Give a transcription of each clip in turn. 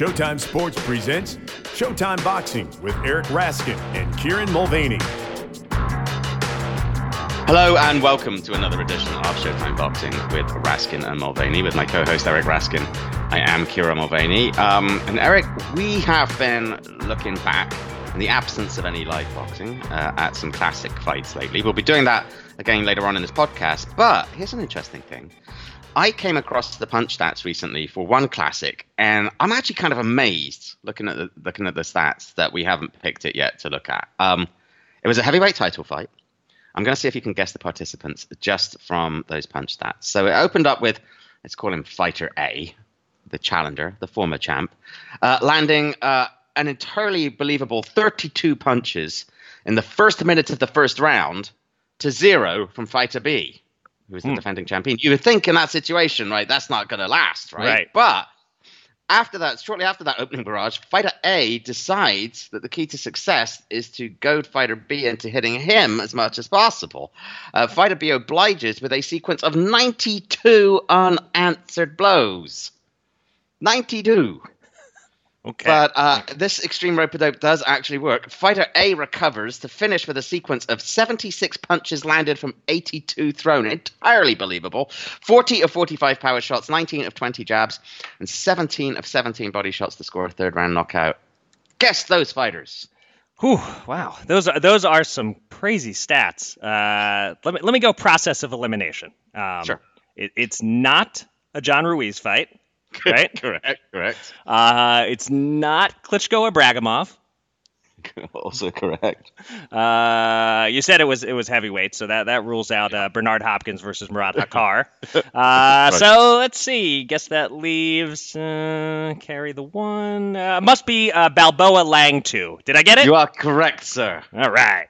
Showtime Sports presents Showtime Boxing with Eric Raskin and Kieran Mulvaney. Hello and welcome to another edition of Showtime Boxing with Raskin and Mulvaney with my co-host Eric Raskin. I am Kieran Mulvaney. Um, and Eric, we have been looking back in the absence of any live boxing uh, at some classic fights lately. We'll be doing that again later on in this podcast. But here's an interesting thing. I came across the punch stats recently for one classic, and I'm actually kind of amazed looking at the looking at the stats that we haven't picked it yet to look at. Um, it was a heavyweight title fight. I'm going to see if you can guess the participants just from those punch stats. So it opened up with, let's call him Fighter A, the challenger, the former champ, uh, landing uh, an entirely believable 32 punches in the first minutes of the first round to zero from Fighter B who is the hmm. defending champion. You would think in that situation, right, that's not going to last, right? right? But after that, shortly after that opening barrage, fighter A decides that the key to success is to goad fighter B into hitting him as much as possible. Uh, fighter B obliges with a sequence of 92 unanswered blows. 92. Okay. But uh, this extreme rope dope does actually work. Fighter A recovers to finish with a sequence of 76 punches landed from 82 thrown. Entirely believable. 40 of 45 power shots, 19 of 20 jabs, and 17 of 17 body shots to score a third round knockout. Guess those fighters. Whew, wow, those are those are some crazy stats. Uh, let me let me go process of elimination. Um, sure. It, it's not a John Ruiz fight right? correct, correct. Uh, it's not Klitschko Ibragimov. also correct. Uh, you said it was it was heavyweight, so that that rules out uh, Bernard Hopkins versus Morrade Hakkar. Uh, right. So let's see. Guess that leaves uh, carry the one. Uh, must be uh, Balboa Lang two. Did I get it? You are correct, sir. All right.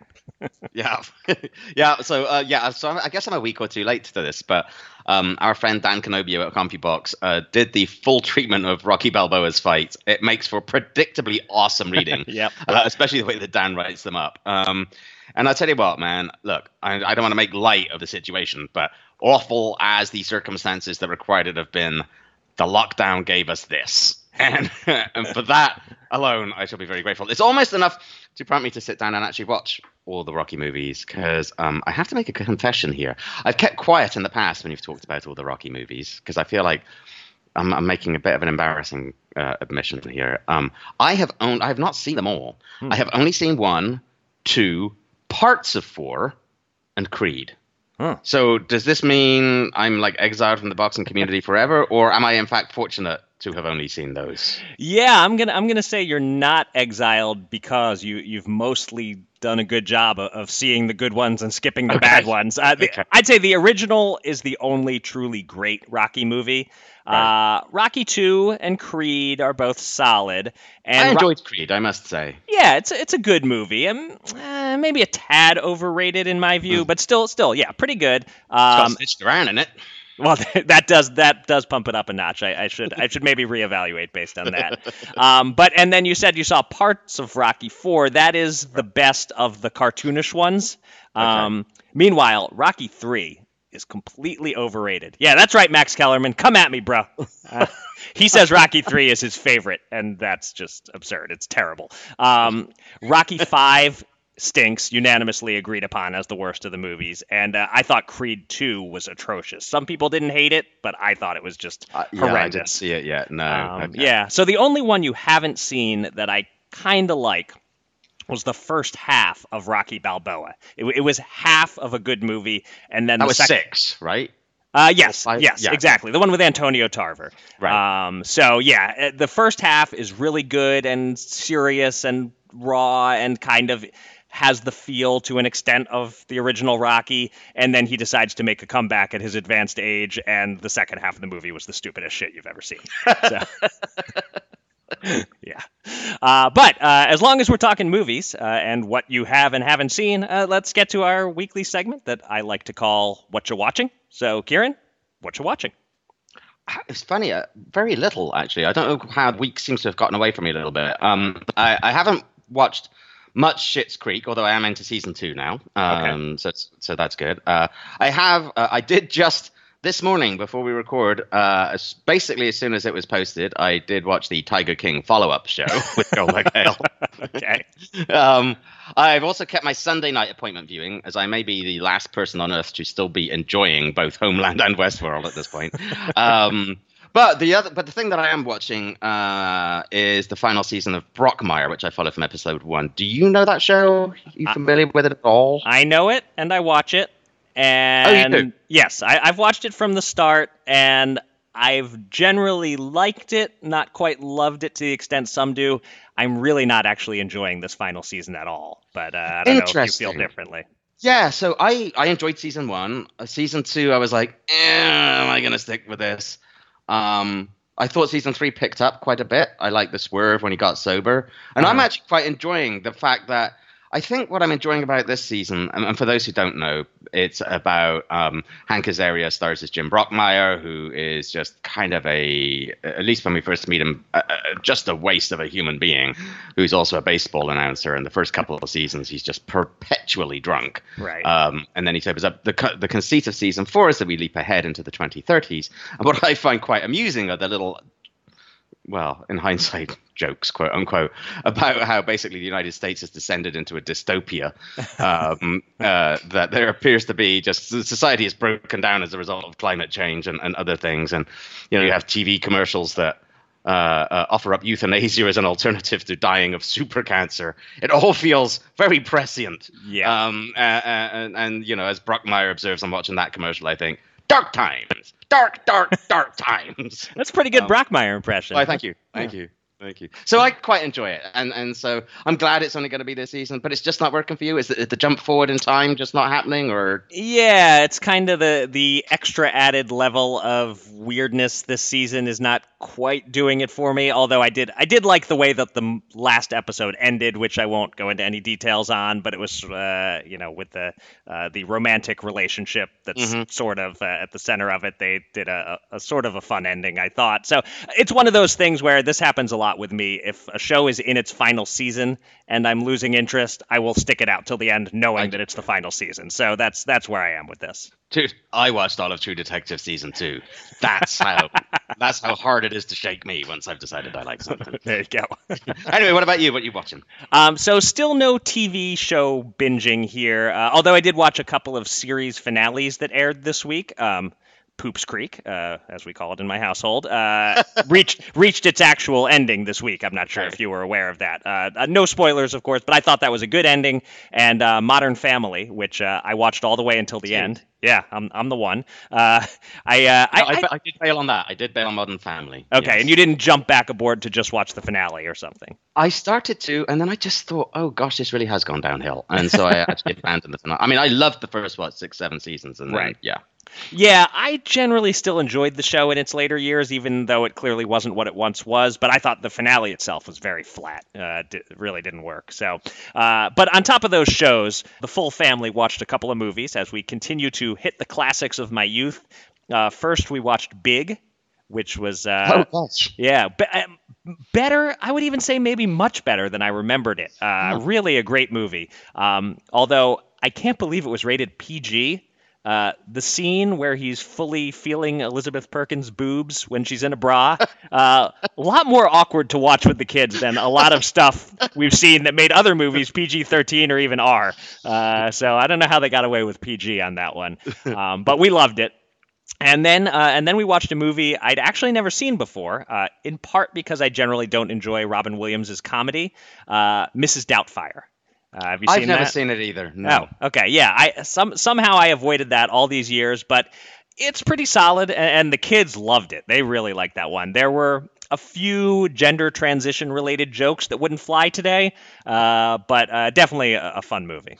Yeah, yeah. So uh, yeah, so I guess I'm a week or two late to this, but um, our friend Dan Canobbio at CompuBox uh, did the full treatment of Rocky Balboa's fight. It makes for predictably awesome reading. yeah, uh, especially the way that Dan writes them up. Um, and I tell you what, man, look, I, I don't want to make light of the situation, but awful as the circumstances that required it have been, the lockdown gave us this. And, and for that alone, I shall be very grateful. It's almost enough to prompt me to sit down and actually watch all the Rocky movies because um, I have to make a confession here. I've kept quiet in the past when you've talked about all the Rocky movies because I feel like I'm, I'm, making a bit of an embarrassing uh, admission here. Um, I have owned, I have not seen them all. Hmm. I have only seen one, two, parts of four, and Creed. Huh. So does this mean I'm like exiled from the boxing community forever, or am I in fact fortunate to have only seen those? Yeah, I'm gonna I'm gonna say you're not exiled because you you've mostly done a good job of, of seeing the good ones and skipping the okay. bad ones. Uh, the, okay. I'd say the original is the only truly great Rocky movie. Right. Uh, Rocky Two and Creed are both solid. And I enjoyed Ro- Creed, I must say. Yeah, it's a, it's a good movie. Um, uh, maybe a tad overrated in my view, mm. but still, still, yeah, pretty good. Um, it's got Stitch in it. Well, that does that does pump it up a notch. I, I should I should maybe reevaluate based on that. Um, but and then you said you saw parts of Rocky Four. That is the best of the cartoonish ones. Um, okay. Meanwhile, Rocky Three is completely overrated. Yeah, that's right, Max Kellerman. Come at me, bro. Uh, he says Rocky Three is his favorite, and that's just absurd. It's terrible. Um, Rocky Five stinks, unanimously agreed upon as the worst of the movies. And uh, I thought Creed 2 was atrocious. Some people didn't hate it, but I thought it was just uh, yeah, horrendous. I didn't see it yet. No. Um, okay. Yeah. So the only one you haven't seen that I kind of like was the first half of Rocky Balboa. It, it, was half of a good movie, and then that the was six, right? Uh, yes, yes, yeah. exactly. The one with Antonio Tarver. Right. Um, so yeah, uh, the first half is really good and serious and raw and kind of has the feel to an extent of the original Rocky, and then he decides to make a comeback at his advanced age, and the second half of the movie was the stupidest shit you've ever seen. So. yeah. Uh, but uh, as long as we're talking movies uh, and what you have and haven't seen, uh, let's get to our weekly segment that I like to call What You're Watching. So, Kieran, what you're watching? It's funny, uh, very little actually. I don't know how the week seems to have gotten away from me a little bit. Um, I, I haven't watched much Schitt's Creek, although I am into season two now. Um, okay. So so that's good. Uh, I have uh, I did just this morning before we record, uh, basically as soon as it was posted, I did watch the Tiger King follow-up show with Joel McHale. okay. Um, I've also kept my Sunday night appointment viewing, as I may be the last person on earth to still be enjoying both Homeland and Westworld at this point. Um, but the other, but the thing that I am watching uh, is the final season of Brockmire, which I followed from episode one. Do you know that show? Are you familiar with it at all? I know it, and I watch it. And oh, you do? yes, I, I've watched it from the start, and I've generally liked it, not quite loved it to the extent some do. I'm really not actually enjoying this final season at all, but uh, I don't know if you feel differently. Yeah, so I I enjoyed season one. Uh, season two, I was like, eh, am I gonna stick with this? Um, I thought season three picked up quite a bit. I like the swerve when he got sober, and I'm actually quite enjoying the fact that I think what I'm enjoying about this season, and, for those who don't know, it's about um, Hank Azaria stars as Jim Brockmire, who is just kind of a, at least when we first meet him, uh, just a waste of a human being, who's also a baseball announcer. In the first couple of seasons, he's just perpetually drunk. Right. Um, and then he sobers up. The, the conceit of season four is that we leap ahead into the 2030s. And what I find quite amusing are the little well, in hindsight, jokes, quote unquote, about how basically the United States has descended into a dystopia. Um, uh, that there appears to be just society is broken down as a result of climate change and, and other things. And, you know, you have TV commercials that uh, uh, offer up euthanasia as an alternative to dying of super cancer. It all feels very prescient. Yeah. Um, and, and, you know, as Brockmire observes, I'm watching that commercial, I think, dark times dark, dark, dark times. That's a pretty good um, Brockmire impression. Why, thank you, thank yeah. you. Thank you. So I quite enjoy it, and and so I'm glad it's only going to be this season. But it's just not working for you. Is the, the jump forward in time just not happening, or? Yeah, it's kind of the the extra added level of weirdness this season is not quite doing it for me. Although I did I did like the way that the last episode ended, which I won't go into any details on. But it was uh, you know with the uh, the romantic relationship that's mm-hmm. sort of uh, at the center of it. They did a, a sort of a fun ending, I thought. So it's one of those things where this happens a lot with me. If a show is in its final season and I'm losing interest, I will stick it out till the end, knowing I, that it's the final season. So that's that's where I am with this. Dude, I watched all of True Detective season two. That's how that's how hard it is to shake me once I've decided I like something. there you go. anyway, what about you? What are you watching? Um, so still no TV show binging here. Uh, although I did watch a couple of series finales that aired this week. Um, Poops Creek, uh, as we call it in my household, uh, reached reached its actual ending this week. I'm not sure if you were aware of that. Uh, uh, no spoilers, of course, but I thought that was a good ending. And uh, Modern Family, which uh, I watched all the way until the end. Yeah, I'm I'm the one. I, I, I, I, did bail on that. I did bail on Modern Family. Okay, yes. and you didn't jump back aboard to just watch the finale or something. I started to, and then I just thought, oh gosh, this really has gone downhill, and so I actually abandoned the finale. I mean, I loved the first what six, seven seasons, and then, right, yeah. Yeah, I generally still enjoyed the show in its later years, even though it clearly wasn't what it once was. But I thought the finale itself was very flat. Uh, d- really didn't work. So, uh, but on top of those shows, the full family watched a couple of movies as we continue to hit the classics of my youth. Uh, first, we watched Big, which was uh, oh gosh, yeah, be- um, better. I would even say maybe much better than I remembered it. Uh, really a great movie. Um, although I can't believe it was rated PG. Uh, the scene where he's fully feeling Elizabeth Perkins' boobs when she's in a bra, uh, a lot more awkward to watch with the kids than a lot of stuff we've seen that made other movies PG 13 or even R. Uh, so I don't know how they got away with PG on that one. Um, but we loved it. And then, uh, and then we watched a movie I'd actually never seen before, uh, in part because I generally don't enjoy Robin Williams' comedy, Mrs. Doubtfire. Uh, have you seen I've never that? seen it either. No. Oh, okay. Yeah. I some somehow I avoided that all these years, but it's pretty solid, and, and the kids loved it. They really liked that one. There were a few gender transition related jokes that wouldn't fly today, uh, but uh, definitely a, a, fun movie.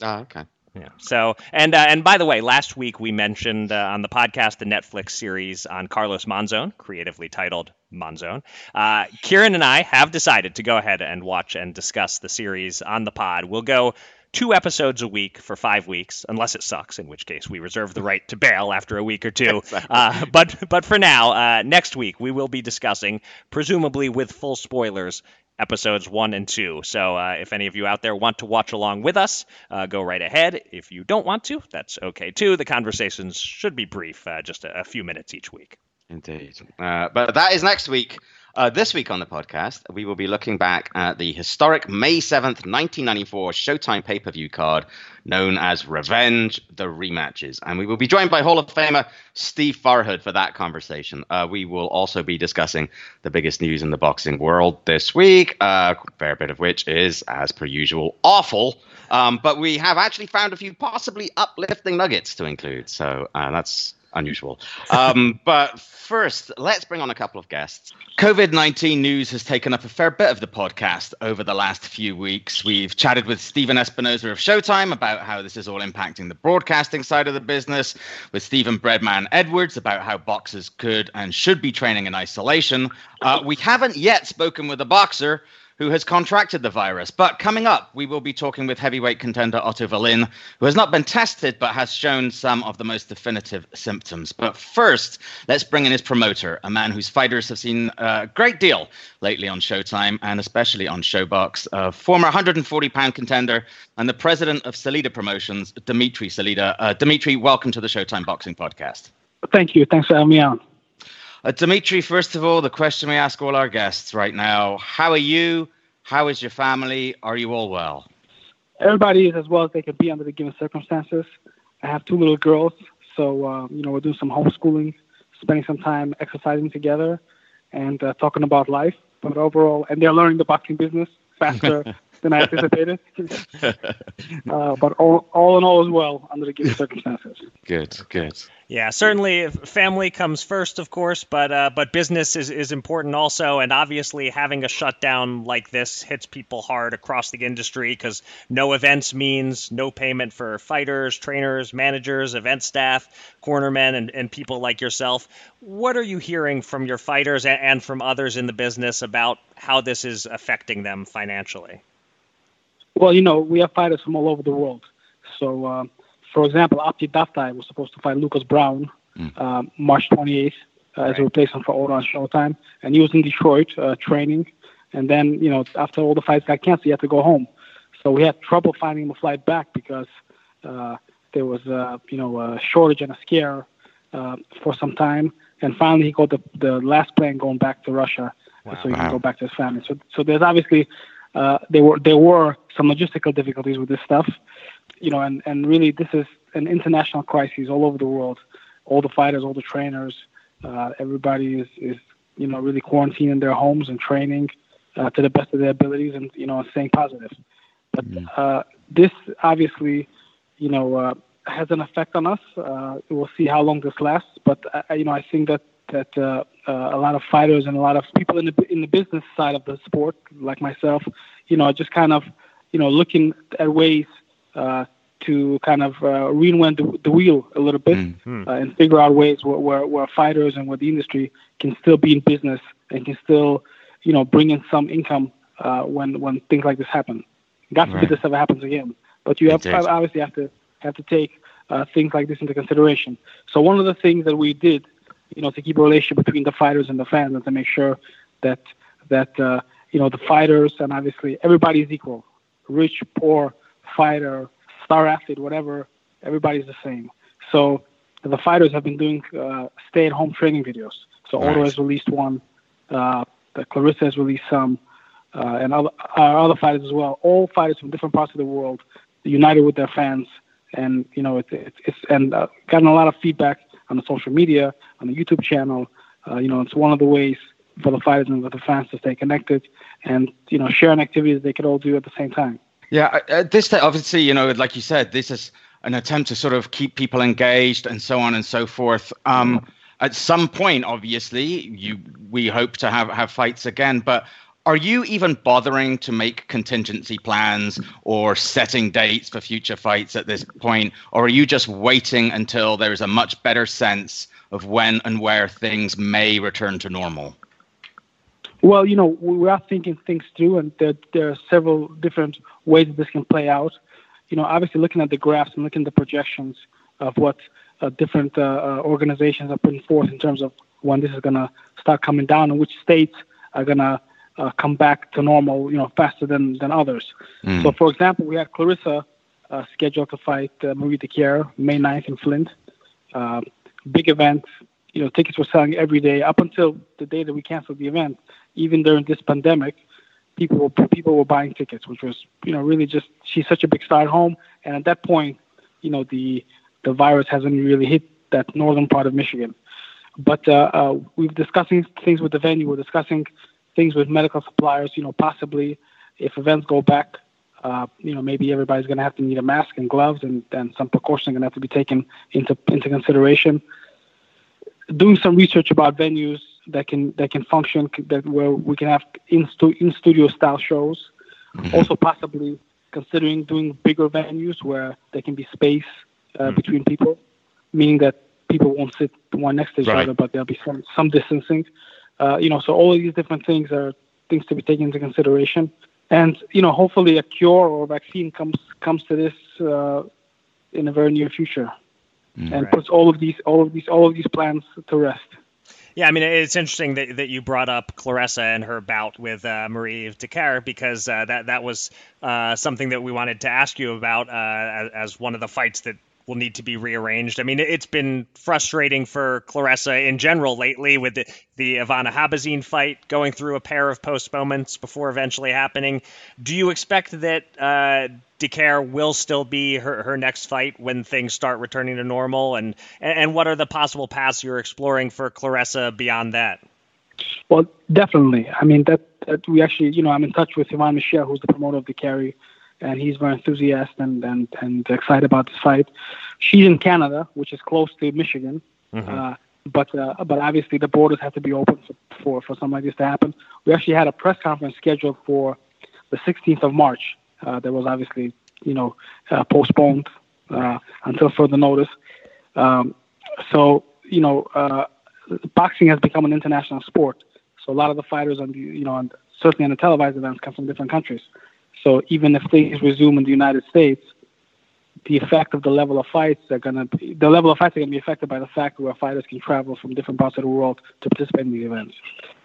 Oh, okay. Yeah. So, and uh, and by the way, last week we mentioned uh, on the podcast the Netflix series on Carlos Monzon, creatively titled Monzon. Uh, Kieran and I have decided to go ahead and watch and discuss the series on the pod. We'll go two episodes a week for five weeks, unless it sucks, in which case we reserve the right to bail after a week or two. Exactly. Uh, but but for now, uh, next week we will be discussing, presumably with full spoilers, episodes one and two. So uh, if any of you out there want to watch along with us, uh, go right ahead. If you don't want to, that's okay too. The conversations should be brief, uh, just a, a, few minutes each week. Indeed. Uh, but that is next week. Uh, this week on the podcast, we will be looking back at the historic May 7th, 1994 Showtime pay per view card known as Revenge the Rematches. And we will be joined by Hall of Famer Steve Farhood for that conversation. Uh, we will also be discussing the biggest news in the boxing world this week, uh, a fair bit of which is, as per usual, awful. Um, but we have actually found a few possibly uplifting nuggets to include. So uh, that's unusual. Um, but first, let's bring on a couple of guests. COVID 19 news has taken up a fair bit of the podcast over the last few weeks. We've chatted with Stephen Espinoza of Showtime about how this is all impacting the broadcasting side of the business, with Stephen Breadman Edwards about how boxers could and should be training in isolation. Uh, we haven't yet spoken with a boxer who has contracted the virus. But coming up, we will be talking with heavyweight contender Otto Wallin, who has not been tested but has shown some of the most definitive symptoms. But first, let's bring in his promoter, a man whose fighters have seen a great deal lately on Showtime and especially on Showbox, a former 140 pound contender and the president of Salita Promotions, Dimitri Salita. Uh, Dimitri, welcome to the Showtime Boxing Podcast. Thank you. Thanks for having me on. Uh, Dimitri, first of all, the question we ask all our guests right now How are you? How is your family? Are you all well? Everybody is as well as they can be under the given circumstances. I have two little girls, so uh, you know we're doing some homeschooling, spending some time exercising together, and uh, talking about life. But overall, and they're learning the boxing business faster than I anticipated. uh, but all, all in all, as well under the given circumstances. Good, good. Yeah, certainly family comes first, of course, but uh, but business is, is important also, and obviously having a shutdown like this hits people hard across the industry because no events means no payment for fighters, trainers, managers, event staff, cornermen, and, and people like yourself. What are you hearing from your fighters and, and from others in the business about how this is affecting them financially? Well, you know, we have fighters from all over the world, so. Uh, for example, Apti Davtaev was supposed to fight Lucas Browne mm. um, March 28th uh, right. as a replacement for Otto on Showtime, and he was in Detroit uh, training. And then, you know, after all the fights got canceled, he had to go home. So we had trouble finding him a flight back because uh, there was, uh, you know, a shortage and a scare uh, for some time. And finally, he got the the last plane going back to Russia, wow. so he wow. can go back to his family. So, so there's obviously uh, there were there were some logistical difficulties with this stuff, you know, and, and really this is an international crisis all over the world. All the fighters, all the trainers, uh, everybody is, is, you know, really quarantined in their homes and training uh, to the best of their abilities and, you know, staying positive. But mm-hmm. uh, this obviously, you know, uh, has an effect on us. Uh, we'll see how long this lasts. But, you know, I think that, that uh, a lot of fighters and a lot of people in the, in the business side of the sport, like myself, you know, just kind of, you know, looking at ways uh, to kind of uh, reinvent the, the, wheel a little bit mm-hmm. uh, and figure out ways where, where, where, fighters and where the industry can still be in business and can still, you know, bring in some income uh, when when things like this happen. God forbid right. this ever happens again. But you have obviously have to have to take uh, things like this into consideration. So one of the things that we did, you know, to keep a relationship between the fighters and the fans and to make sure that that uh, you know the fighters and obviously everybody is equal, rich, poor, fighter, star athlete, whatever, everybody's the same. So the fighters have been doing uh, stay-at-home training videos. So nice. Otto has released one, uh, Claressa has released some, uh, and other, uh, other fighters as well. All fighters from different parts of the world united with their fans, and you know it's it's, it's and uh, gotten a lot of feedback on the social media, on the YouTube channel. Uh, you know, it's one of the ways for the fighters and for the fans to stay connected, and you know, sharing activities they could all do at the same time. Yeah, at this stage, obviously, you know, like you said, this is an attempt to sort of keep people engaged and so on and so forth. Um, at some point, obviously, you we hope to have have fights again, but are you even bothering to make contingency plans or setting dates for future fights at this point, or are you just waiting until there is a much better sense of when and where things may return to normal? Well, you know, we are thinking things through, and there, there are several different ways that this can play out. You know, obviously looking at the graphs and looking at the projections of what uh, different uh, uh, organizations are putting forth in terms of when this is going to start coming down and which states are going to uh, come back to normal, you know, faster than than others. Mm. So, for example, we had Claressa uh, scheduled to fight uh, Marie Dicaire May 9th in Flint. Uh, big event. You know, tickets were selling every day up until the day that we canceled the event. Even during this pandemic, people were people were buying tickets, which was you know really just she's such a big star at home. And at that point, you know the the virus hasn't really hit that northern part of Michigan. But uh, uh, we've discussing things with the venue. We're discussing things with medical suppliers. You know, possibly if events go back, uh, you know, maybe everybody's going to have to need a mask and gloves, and, then some precautions are going to have to be taken into into consideration. Doing some research about venues that can that can function that where we can have in stu- in studio style shows. Mm-hmm. Also, possibly considering doing bigger venues where there can be space uh, mm-hmm. between people, meaning that people won't sit one next to each right. other, but there'll be some some distancing. Uh, you know, so all of these different things are things to be taken into consideration. And you know, hopefully, a cure or vaccine comes comes to this uh, in a very near future, mm, and right. puts all of these all of these all of these plans to rest. Yeah, I mean, it's interesting that, that you brought up Claressa and her bout with uh, Marie Dicaire because uh, that that was uh, something that we wanted to ask you about uh, as, as, one of the fights that will need to be rearranged. I mean, it's been frustrating for Claressa in general lately with the, the Ivana Habazin fight going through a pair of postponements before eventually happening. Do you expect that uh, Dicaire will still be her, her next fight when things start returning to normal? And, and what are the possible paths you're exploring for Claressa beyond that? Well, definitely. I mean, that, that we actually, you know, I'm in touch with Yvon Michel, who's the promoter of Dicaire and he's very enthusiastic and, and, and excited about the fight. She's in Canada, which is close to Michigan, mm-hmm. uh, but uh, but obviously the borders have to be open for, for, for something like this to happen. We actually had a press conference scheduled for the 16th of March. Uh, that was obviously you know uh, postponed uh, until further notice. Um, so you know, uh, boxing has become an international sport. So a lot of the fighters on the you know, on, certainly on the televised events come from different countries. So even if things resume in the United States, the effect of the level of fights are going to be the level of fights are going to be affected by the fact where fighters can travel from different parts of the world to participate in the events.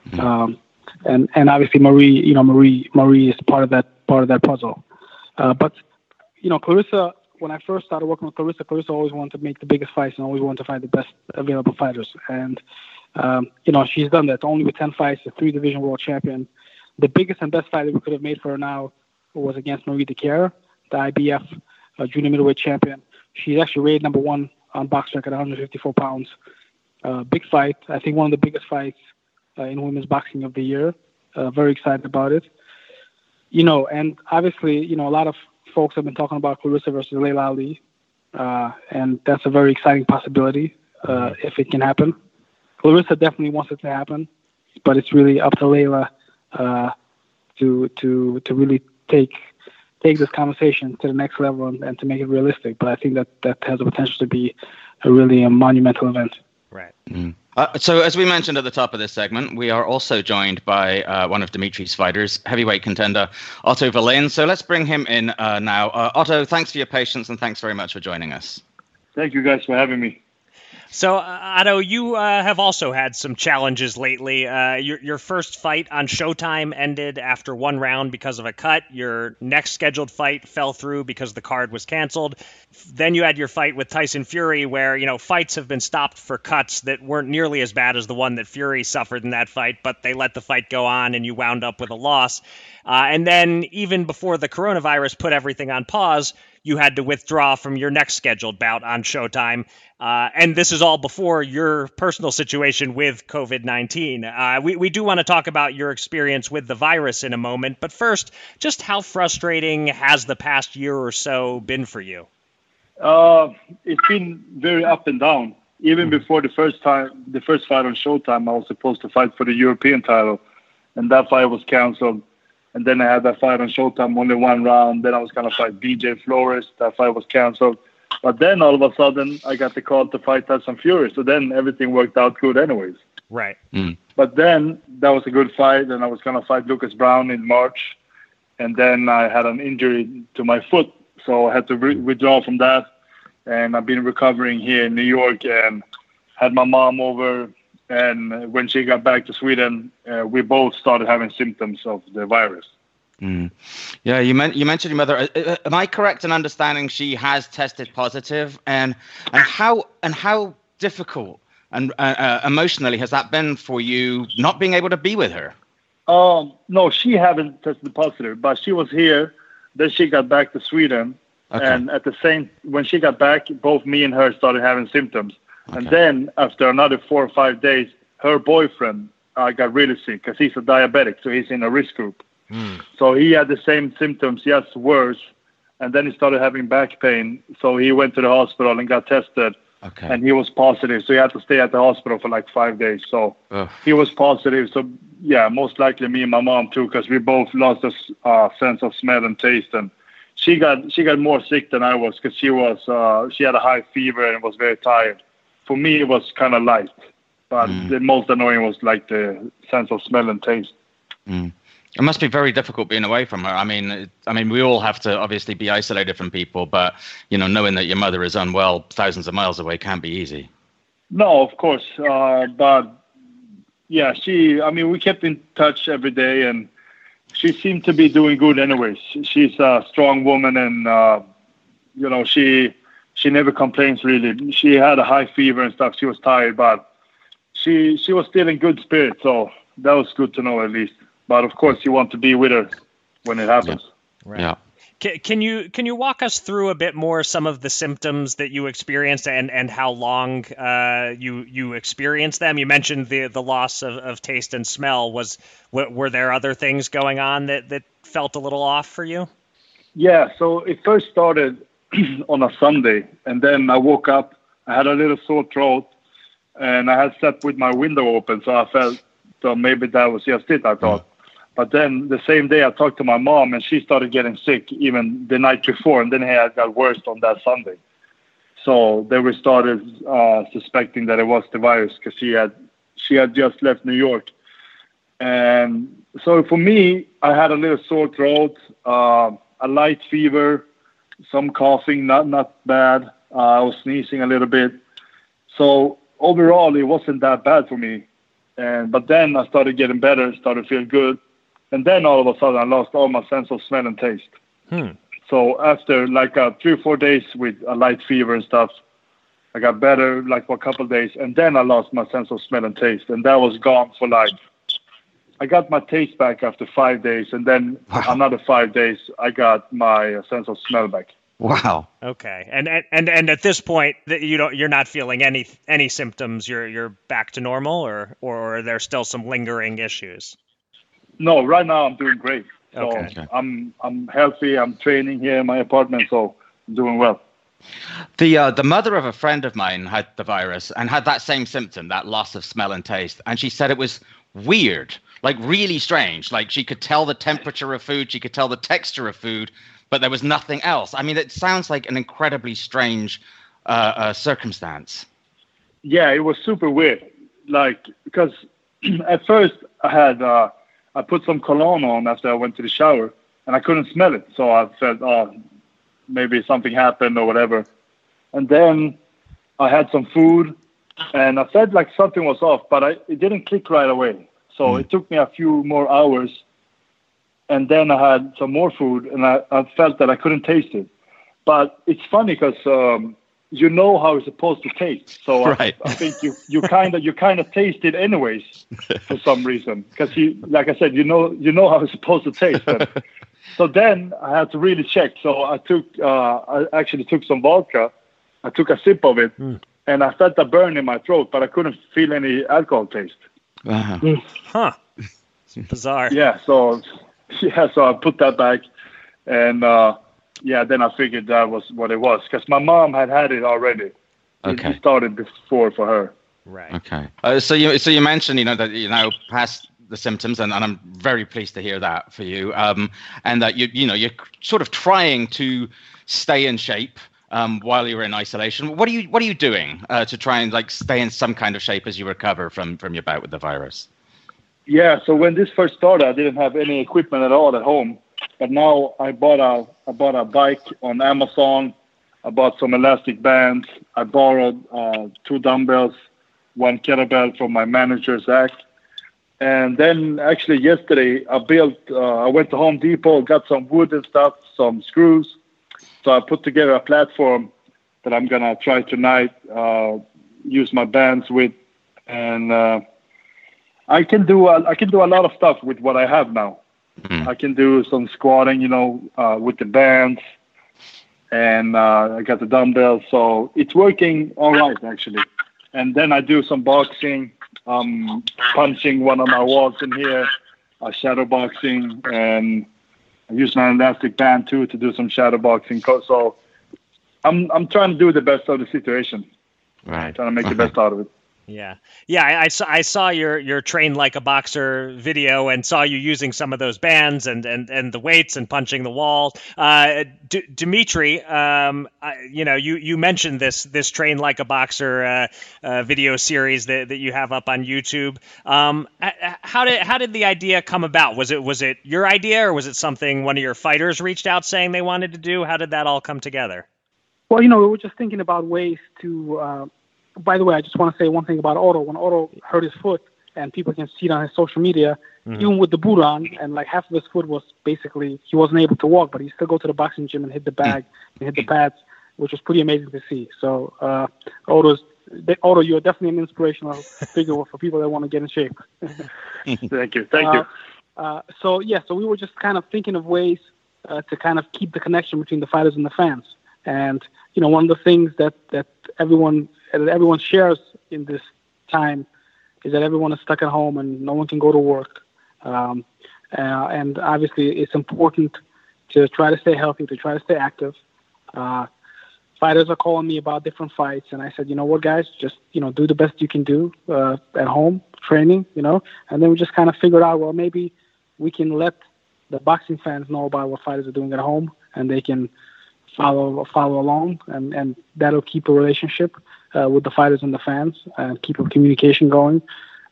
Mm-hmm. Um, and and obviously Marie, you know Marie Marie is part of that part of that puzzle. Uh, but you know Claressa, when I first started working with Claressa, Claressa always wanted to make the biggest fights and always wanted to fight the best available fighters. And um, you know she's done that only with ten fights, a three division world champion. The biggest and best fight that we could have made for her now was against Marie Dicaire, the IBF uh, junior middleweight champion. She's actually rated number one on BoxRec at 154 pounds. Uh, big fight. I think one of the biggest fights uh, in women's boxing of the year. Uh, very excited about it. You know, and obviously, you know, a lot of folks have been talking about Claressa versus Laila Ali, uh, and that's a very exciting possibility uh, if it can happen. Claressa definitely wants it to happen, but it's really up to Laila to to to really take take this conversation to the next level and, and, to make it realistic. But I think that that has the potential to be a really a monumental event. Right. Mm. Uh, so, as we mentioned at the top of this segment, we are also joined by uh, one of Dimitri's fighters, heavyweight contender Otto Wallin. So, let's bring him in uh, now. Uh, Otto, thanks for your patience and thanks very much for joining us. Thank you guys for having me. So, uh, Otto, you uh, have also had some challenges lately. Uh, your, your first fight on Showtime ended after one round because of a cut. Your next scheduled fight fell through because the card was canceled. Then you had your fight with Tyson Fury, where you know fights have been stopped for cuts that weren't nearly as bad as the one that Fury suffered in that fight, but they let the fight go on, and you wound up with a loss. Uh, and then even before the coronavirus put everything on pause, you had to withdraw from your next scheduled bout on Showtime. Uh, and this is all before your personal situation with COVID 19. Uh, we, we do want to talk about your experience with the virus in a moment, but first, just how frustrating has the past year or so been for you? Uh, it's been very up and down. Even mm-hmm. before the first time, the first fight on Showtime, I was supposed to fight for the European title, and that fight was canceled. And then I had that fight on Showtime, only one round. Then I was going to fight BJ Flores. That fight was canceled. But then all of a sudden, I got the call to fight Tyson Fury. So then everything worked out good, anyways. Right. Mm. But then that was a good fight, and I was going to fight Lucas Browne in March. And then I had an injury to my foot, so I had to re- withdraw from that. And I've been recovering here in New York and had my mom over and when she got back to Sweden, uh, we both started having symptoms of the virus. Mm. Yeah, you, men- you mentioned your mother. Uh, uh, am I correct in understanding she has tested positive, and and how and how difficult and uh, uh, emotionally has that been for you not being able to be with her? Um, no, she haven't tested positive, but she was here. Then she got back to Sweden, okay. and at the same when she got back, both me and her started having symptoms. Okay. And then after another four or five days, her boyfriend uh, got really sick because he's a diabetic, so he's in a risk group. Mm. So he had the same symptoms, yes, worse. And then he started having back pain. So he went to the hospital and got tested. Okay. And he was positive. So he had to stay at the hospital for like five days. So Ugh. he was positive. So, yeah, most likely me and my mom too, because we both lost a uh, sense of smell and taste. And she got she got more sick than I was because she was uh, she had a high fever and was very tired. For me, it was kind of light, but mm. the most annoying was like the sense of smell and taste. Mm. It must be very difficult being away from her. I mean, I mean, we all have to obviously be isolated from people, but you know, knowing that your mother is unwell thousands of miles away can't be easy. No, of course, uh, but yeah, she. I mean, we kept in touch every day, and she seemed to be doing good anyways. She's a strong woman, and uh, you know, she she never complains really. She had a high fever and stuff. She was tired, but she she was still in good spirits, so that was good to know at least but of course you want to be with her when it happens. Yeah. Right. yeah. Can, can you can you walk us through a bit more some of the symptoms that you experienced and, and how long uh, you you experienced them? You mentioned the the loss of, of taste and smell. Was were there other things going on that, that felt a little off for you? Yeah, so it first started on a Sunday, and then I woke up. I had a little sore throat, and I had slept with my window open, so I felt so maybe that was just it. I thought. But then the same day I talked to my mom and she started getting sick even the night before, and then it got worse on that Sunday. So then we started uh, suspecting that it was the virus because she had she had just left New York, and so for me I had a little sore throat, uh, a light fever, some coughing, not not bad. Uh, I was sneezing a little bit. So overall, it wasn't that bad for me. And but then I started getting better, started to feel good, and then all of a sudden I lost all my sense of smell and taste. Hmm. So after like uh, three or four days with a light fever and stuff, I got better like for a couple of days, and then I lost my sense of smell and taste, and that was gone for life. I got my taste back after five days, and then wow. another five days I got my uh, sense of smell back. Wow. Okay. And and and at this point, you don't you're not feeling any any symptoms. You're you're back to normal, or or are there still some lingering issues? No, right now I'm doing great. So okay. I'm I'm healthy. I'm training here in my apartment, so I'm doing well. The uh, the mother of a friend of mine had the virus and had that same symptom, that loss of smell and taste, and she said it was weird, like really strange. Like she could tell the temperature of food, she could tell the texture of food, but there was nothing else. I mean, it sounds like an incredibly strange uh, uh, circumstance. Yeah, it was super weird. Like because at first I had uh, I put some cologne on after I went to the shower and I couldn't smell it, so I felt oh maybe something happened or whatever. And then I had some food and I felt like something was off, but I, it didn't click right away. So mm. it took me a few more hours and then I had some more food, and I, I felt that I couldn't taste it. But it's funny because um, you know how it's supposed to taste, so right. I, I, think you you kind of you kind of taste it anyways for some reason because you like I said you know you know how it's supposed to taste. so then I had to really check. So I took uh, I actually took some vodka. I took a sip of it, mm. and I felt a burn in my throat, but I couldn't feel any alcohol taste. Uh-huh. Mm. Huh. Bizarre. Yeah. So yeah, so I put that back, and uh, yeah, then I figured that was what it was because my mom had had it already. Okay. It started before for her. Right. Okay. Uh, so you so you mentioned you know that you know past the symptoms, and, and I'm very pleased to hear that for you. Um, and that you you know you're sort of trying to stay in shape. Um, while you're in isolation, what are you what are you doing uh, to try and like stay in some kind of shape as you recover from from your bout with the virus? Yeah, so when this first started, I didn't have any equipment at all at home. But now I bought a I bought a bike on Amazon. I bought some elastic bands. I borrowed uh, two dumbbells, one kettlebell from my manager Zach, and then actually yesterday I built. Uh, I went to Home Depot, got some wood and stuff, some screws. So I put together a platform that I'm gonna try tonight. Uh, use my bands with, and uh, I can do a, I can do a lot of stuff with what I have now. Mm. I can do some squatting, you know, uh, with the bands, and uh, I got the dumbbells, so it's working all right actually. And then I do some boxing, um, punching one of my walls in here, uh, shadow boxing, and I use my elastic band too to do some shadow boxing. So I'm I'm trying to do the best of the situation. Right. Trying to make the best out of it. Yeah, yeah. I, I, saw I saw your your train like a boxer video and saw you using some of those bands and and, and the weights and punching the wall. Uh, D- Dimitri, um, I, you know, you, you mentioned this this train like a boxer uh, uh, video series that, that you have up on YouTube. Um, how did how did the idea come about? Was it was it your idea or was it something one of your fighters reached out saying they wanted to do? How did that all come together? Well, you know, we were just thinking about ways to uh, by the way, I just want to say one thing about Otto. When Otto hurt his foot, and people can see it on his social media, mm-hmm. even with the boot on, and like half of his foot was basically he wasn't able to walk, but he still go to the boxing gym and hit the bag mm-hmm. and hit the pads, which was pretty amazing to see. So uh, Otto's Otto, you're definitely an inspirational figure for people that want to get in shape. Thank you. Thank you. Uh, uh, so yeah, so we were just kind of thinking of ways uh, to kind of keep the connection between the fighters and the fans. And you know, one of the things that that everyone that everyone shares in this time is that everyone is stuck at home and no one can go to work. Um, uh, and obviously, it's important to try to stay healthy, to try to stay active. Uh, fighters are calling me about different fights, and I said, you know what, guys, just you know, do the best you can do uh, at home, training, you know. And then we just kind of figured out, well, maybe we can let the boxing fans know about what fighters are doing at home, and they can follow follow along, and and that'll keep a relationship uh, with the fighters and the fans and keep a communication going.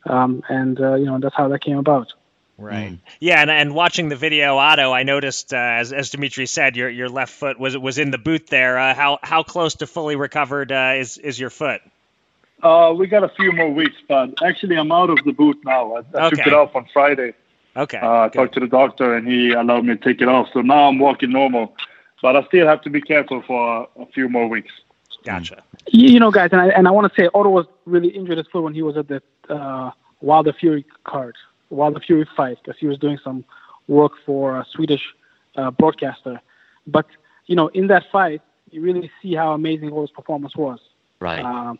Um, and uh, you know that's how that came about. Right. Mm. Yeah, and, and watching the video, Otto, I noticed uh, as as Dimitri said, your your left foot was was in the boot there. Uh, how how close to fully recovered uh, is is your foot? Uh, we got a few more weeks, but actually I'm out of the boot now. I, I okay. took it off on Friday. Okay. Uh, I talked to the doctor and he allowed me to take it off. So now I'm walking normal, but I still have to be careful for a, a few more weeks. Gotcha. You know, guys, and I, and I want to say Otto was really injured his foot when he was at the uh, Wilder Fury card, Wilder Fury fight, because he was doing some work for a Swedish uh, broadcaster. But you know, in that fight, you really see how amazing Otto's performance was. Right. Um,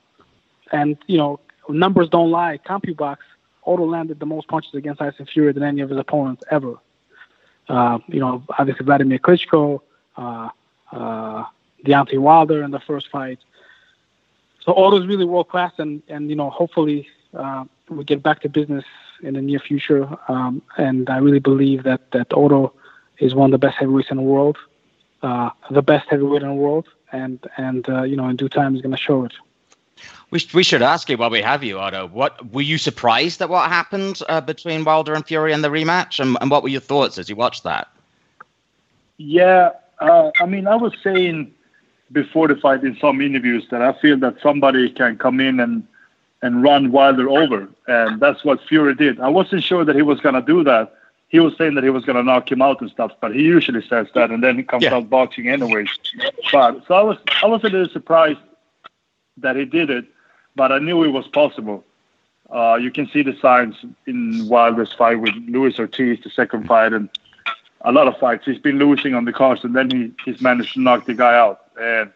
and you know, numbers don't lie. CompuBox, Otto landed the most punches against Tyson Fury than any of his opponents ever. Uh, you know, obviously Vladimir Klitschko, uh, uh, Deontay Wilder in the first fight. So Otto's really world class, and and you know hopefully uh, we get back to business in the near future. Um, and I really believe that that Otto is one of the best heavyweights in the world, uh, the best heavyweight in the world, and and uh, you know in due time he's going to show it. We, we should ask you while we have you, Otto. What were you surprised at what happened uh, between Wilder and Fury in the rematch, and, and what were your thoughts as you watched that? Yeah, uh, I mean, I was saying before the fight in some interviews that I feel that somebody can come in and and run Wilder over, and that's what Fury did. I wasn't sure that he was gonna do that. He was saying that he was gonna knock him out and stuff, but he usually says that, and then he comes yeah. out boxing anyways. But so I was I was a little surprised that he did it, but I knew it was possible. Uh, you can see the signs in Wilder's fight with Luis Ortiz, the second fight, and a lot of fights. He's been losing on the cards, and then he, he's managed to knock the guy out and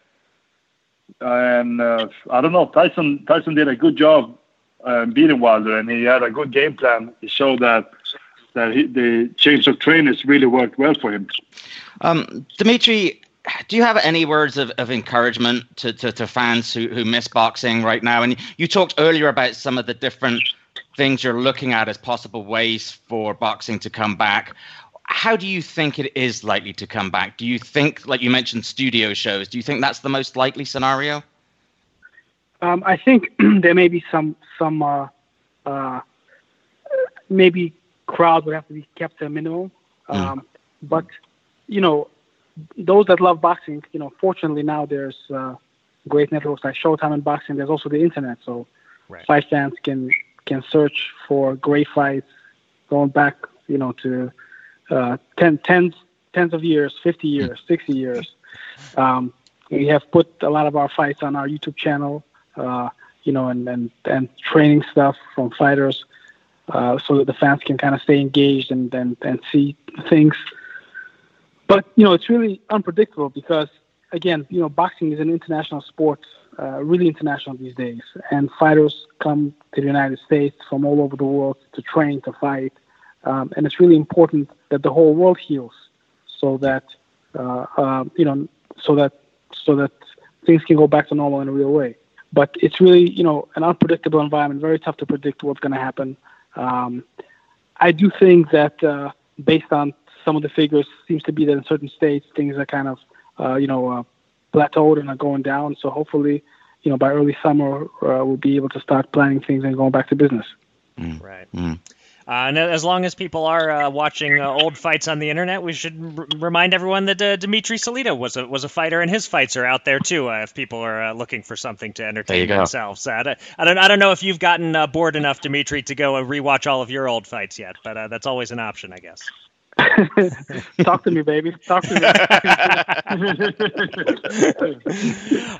and uh, I don't know. Tyson Tyson did a good job uh, beating Wilder, and he had a good game plan. He showed that that he, the change of trainers really worked well for him. Um, Dimitri, do you have any words of, of encouragement to, to, to fans who, who miss boxing right now? And you talked earlier about some of the different things you're looking at as possible ways for boxing to come back how do you think it is likely to come back? Do you think, like you mentioned, studio shows? Do you think that's the most likely scenario? Um, I think there may be some some uh, uh, maybe crowds would have to be kept to a minimum, hmm. um, mm. but you know those that love boxing, you know, fortunately now there's uh, great networks like Showtime and boxing. There's also the internet, so right. fight fans can can search for great fights going back, you know, to uh, ten, tens, tens of years, 50 years, 60 years. Um, we have put a lot of our fights on our YouTube channel, uh, you know, and, and, and training stuff from fighters uh, so that the fans can kind of stay engaged and, and, and see things. But, you know, it's really unpredictable because, again, you know, boxing is an international sport, uh, really international these days. And fighters come to the United States from all over the world to train, to fight. Um, and it's really important that the whole world heals so that, uh, uh, you know, so that so that things can go back to normal in a real way. But it's really, you know, an unpredictable environment, very tough to predict what's going to happen. Um, I do think that uh, based on some of the figures, seems to be that in certain states things are kind of, uh, you know, uh, plateaued and are going down. So hopefully, you know, by early summer, uh, we'll be able to start planning things and going back to business. Mm. Right. Mm. Uh, and as long as people are uh, watching uh, old fights on the internet, we should r- remind everyone that uh, Dmitry Salita was a was a fighter, and his fights are out there too. Uh, if people are uh, looking for something to entertain themselves, I don't, I don't I don't know if you've gotten bored enough, Dmitry, to go and rewatch all of your old fights yet, but that's always an option, I guess. Talk to me, baby. Talk to me.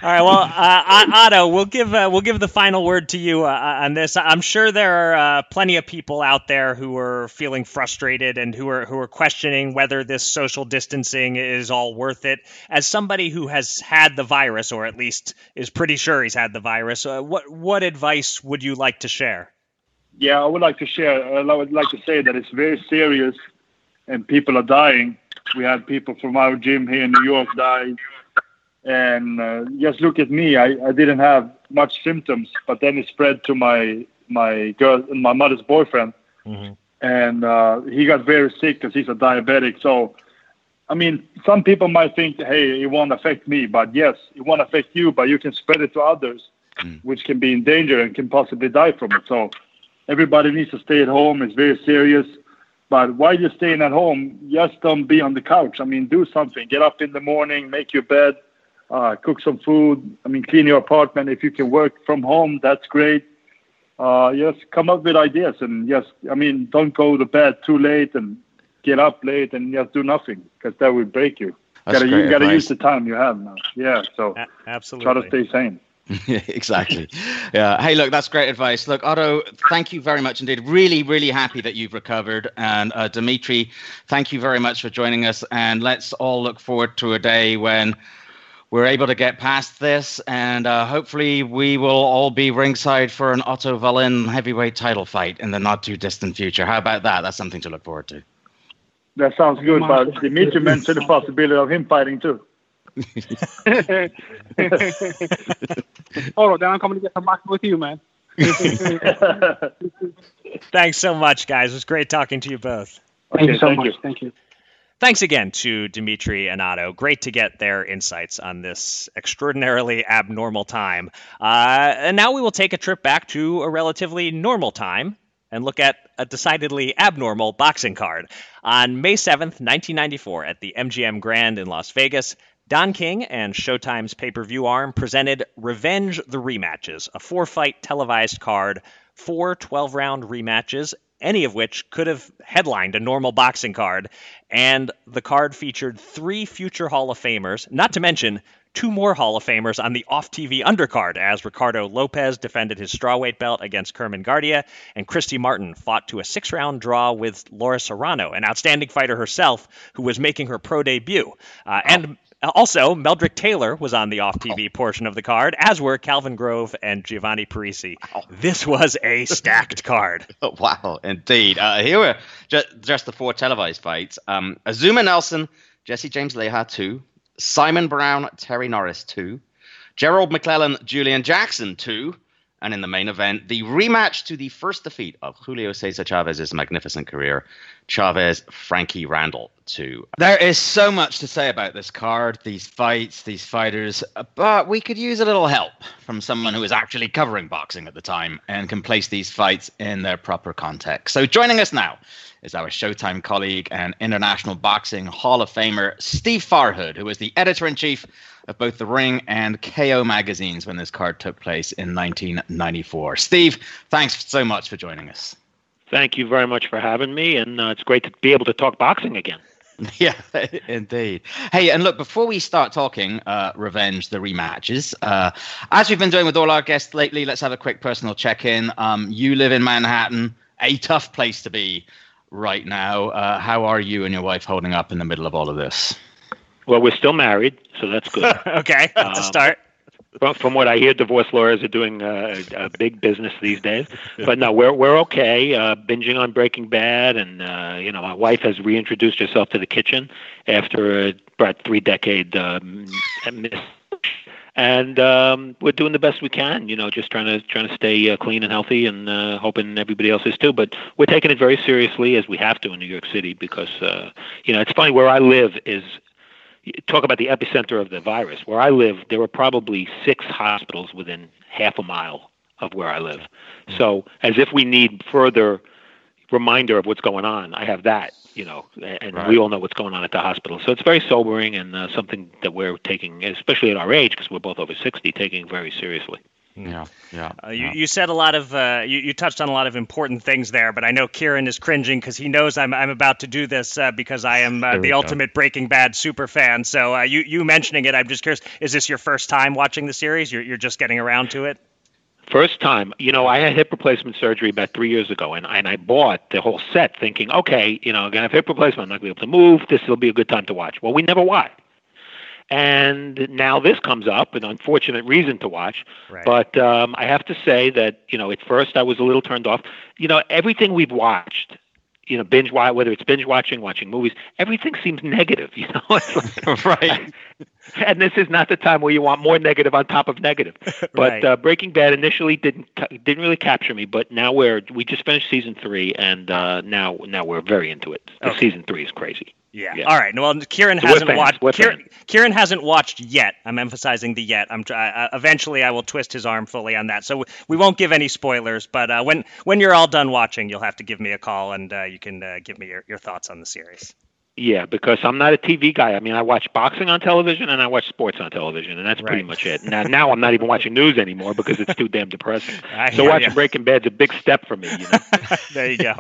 All right. Well, uh, Otto, we'll give uh, we'll give the final word to you uh, on this. I'm sure there are uh, plenty of people out there who are feeling frustrated and who are who are questioning whether this social distancing is all worth it. As somebody who has had the virus, or at least is pretty sure he's had the virus, uh, what what advice would you like to share? Yeah, I would like to share. I would like to say that it's very serious and people are dying. We had people from our gym here in New York die. And uh, just look at me. I, I didn't have much symptoms, but then it spread to my my girl, my mother's boyfriend, mm-hmm. and uh, he got very sick because he's a diabetic. So, I mean, some people might think, hey, it won't affect me, but yes, it won't affect you, but you can spread it to others, mm. which can be in danger and can possibly die from it. So, everybody needs to stay at home. It's very serious. But while you're staying at home, just don't be on the couch. I mean, do something. Get up in the morning, make your bed, uh, cook some food. I mean, clean your apartment. If you can work from home, that's great. Uh, just come up with ideas and just, I mean, don't go to bed too late and get up late and just do nothing because that will break you. That's gotta, you got to use the time you have now. Yeah, so A- absolutely. try to stay sane. exactly. Yeah. Hey, look, that's great advice. Look, Otto, thank you very much indeed. Really, really happy that you've recovered. And uh, Dmitry, thank you very much for joining us. And let's all look forward to a day when we're able to get past this. And uh, hopefully, we will all be ringside for an Otto Wallin heavyweight title fight in the not too distant future. How about that? That's something to look forward to. That sounds good. But Dmitry mentioned the possibility of him fighting too. Oh, then I'm coming to get some boxing with you, man. Thanks so much, guys. It was great talking to you both. Thank you so thank much. You. Thank you. Thanks again to Dmitry and Otto. Great to get their insights on this extraordinarily abnormal time. Uh, and now we will take a trip back to a relatively normal time and look at a decidedly abnormal boxing card. On May 7th, 1994, at the MGM Grand in Las Vegas, Don King and Showtime's pay per view arm presented Revenge the Rematches, a four fight televised card, four 12 round rematches, any of which could have headlined a normal boxing card. And the card featured three future Hall of Famers, not to mention two more Hall of Famers on the off TV undercard as Ricardo Lopez defended his strawweight belt against Kermin Guardia, and Christy Martin fought to a six round draw with Laura Serrano, an outstanding fighter herself who was making her pro debut. Uh, and also, Meldrick Taylor was on the off TV oh. portion of the card, as were Calvin Grove and Giovanni Parisi. Wow. This was a stacked card. wow, indeed. Uh, here were just, just, the four televised fights um, Azuma Nelson, Jesse James Leija, two. Simon Brown, Terry Norris, two. Gerald McClellan, Julian Jackson, two. And in the main event, the rematch to the first defeat of Julio Cesar Chavez's magnificent career, Chavez Frankie Randall two. There is so much to say about this card, these fights, these fighters, but we could use a little help from someone who was actually covering boxing at the time and can place these fights in their proper context. So joining us now is our Showtime colleague and International Boxing Hall of Famer, Steve Farhood, who was the editor in chief of both The Ring and KO magazines when this card took place in 1994. Steve, thanks so much for joining us. Thank you very much for having me, and uh, it's great to be able to talk boxing again. Yeah, indeed. Hey, and look, before we start talking uh, revenge, the rematches, uh, as we've been doing with all our guests lately, let's have a quick personal check in. Um, you live in Manhattan, a tough place to be right now. Uh, how are you and your wife holding up in the middle of all of this? Well, we're still married, so that's good. okay, that's um, a start. From, from what I hear, divorce lawyers are doing uh, a big business these days. But no, we're we're okay. Uh, binging on Breaking Bad, and uh, you know, my wife has reintroduced herself to the kitchen after about three decade um, miss and um, we're doing the best we can. You know, just trying to trying to stay uh, clean and healthy, and uh, hoping everybody else is too. But we're taking it very seriously as we have to in New York City because uh, you know it's funny where I live is talk about the epicenter of the virus. Where I live, there were probably six hospitals within half a mile of where I live. So as if we need further reminder of what's going on, I have that you know, and right. we all know what's going on at the hospital. So it's very sobering and uh, something that we're taking, especially at our age, because we're both over 60, taking very seriously. Yeah, yeah. Uh, you, you said a lot of uh, you, you touched on a lot of important things there, but I know Kieran is cringing because he knows I'm I'm about to do this uh, because I am uh, the ultimate Breaking Bad super fan. So uh, you you mentioning it, I'm just curious. Is this your first time watching the series? You're you're just getting around to it? First time, you know, I had hip replacement surgery about three years ago, and, and I bought the whole set thinking, okay, you know, I'm going to have hip replacement. I'm not going to be able to move. This will be a good time to watch. Well, we never watched. And now this comes up, an unfortunate reason to watch. Right. But um, I have to say that, you know, at first I was a little turned off. You know, everything we've watched you know binge watch whether it's binge watching watching movies everything seems negative you know like, right and this is not the time where you want more negative on top of negative but right. uh, breaking bad initially didn't didn't really capture me but now we're we just finished season three and uh, now now we're very into it okay. season three is crazy yeah. yeah. All right. Well, Kieran hasn't watched. Kieran, Kieran, hasn't watched yet. I'm emphasizing the yet. I'm. Uh, eventually, I will twist his arm fully on that. So we won't give any spoilers. But uh, when when you're all done watching, you'll have to give me a call and uh, you can uh, give me your, your thoughts on the series. Yeah, because I'm not a TV guy. I mean, I watch boxing on television and I watch sports on television, and that's right. pretty much it. Now, now I'm not even watching news anymore because it's too damn depressing. so watching you. Breaking Bad's a big step for me. You know? there you go.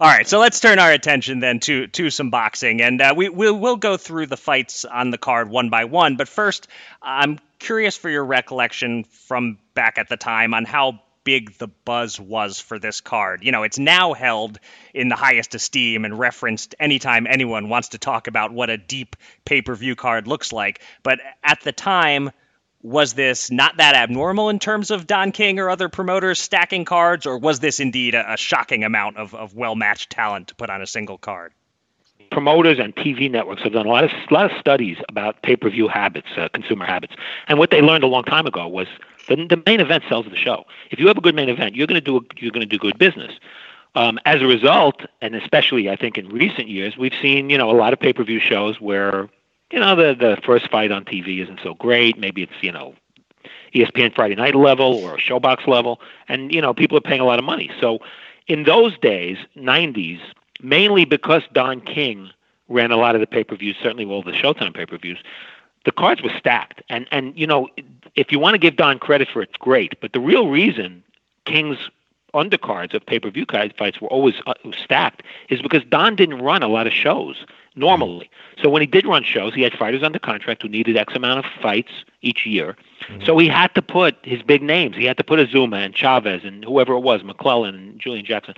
All right, so let's turn our attention then to to some boxing, and uh, we we'll, we'll go through the fights on the card one by one. But first, I'm curious for your recollection from back at the time on how big the buzz was for this card. You know, it's now held in the highest esteem and referenced anytime anyone wants to talk about what a deep pay per view card looks like. But at the time, was this not that abnormal in terms of Don King or other promoters stacking cards, or was this indeed a, a shocking amount of, of well matched talent to put on a single card? promoters and TV networks have done a lot of lot of studies about pay-per-view habits, uh, consumer habits, and what they learned a long time ago was the, the main event sells the show. If you have a good main event, you're going to do a, you're going to do good business. Um, as a result, and especially I think in recent years, we've seen you know a lot of pay-per-view shows where you know the the first fight on TV isn't so great. Maybe it's you know ESPN Friday Night level or Showbox level, and you know people are paying a lot of money. So in those days, 90s, mainly because Don King ran a lot of the pay-per-views, certainly all the Showtime pay-per-views, the cards were stacked. And and you know, if you want to give Don credit for it, it's great. But the real reason King's undercards of pay-per-view fights were always uh, stacked is because Don didn't run a lot of shows normally. So when he did run shows, he had fighters under contract who needed X amount of fights each year. Mm-hmm. So he had to put his big names. He had to put Azuma and Chavez and whoever it was, McClellan and Julian Jackson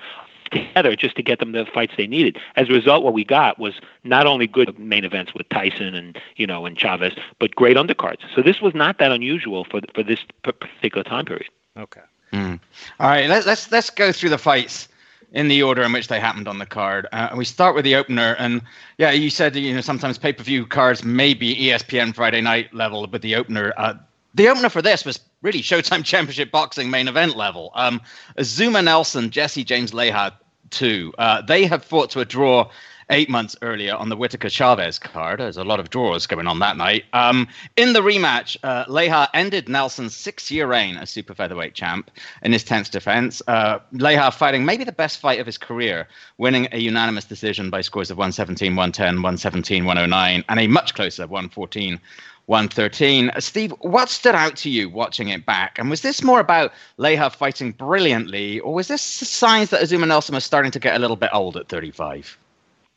together just to get them the fights they needed. As a result, what we got was not only good main events with Tyson and you know and Chavez, but great undercards. So this was not that unusual for for this particular time period. Okay. Mm. All right, let's let's let's go through the fights in the order in which they happened on the card. Uh, we start with the opener, and yeah, you said you know sometimes pay per view cards may be ESPN Friday night level, but the opener. Uh, the opener for this was really Showtime Championship Boxing main event level. Um, Azuma Nelson, Jesse James Leija, two. Uh, they have fought to a draw eight months earlier on the Whitaker Chavez card. There's a lot of draws going on that night. Um, in the rematch, uh, Leija ended Nelson's six year reign as super featherweight champ in his 10th defense. Uh, Leija fighting maybe the best fight of his career, winning a unanimous decision by scores of 117, 110, 117, 109, and a much closer 114. 113. Steve, what stood out to you watching it back? And was this more about Leija fighting brilliantly, or was this signs that Azuma Nelson was starting to get a little bit old at 35?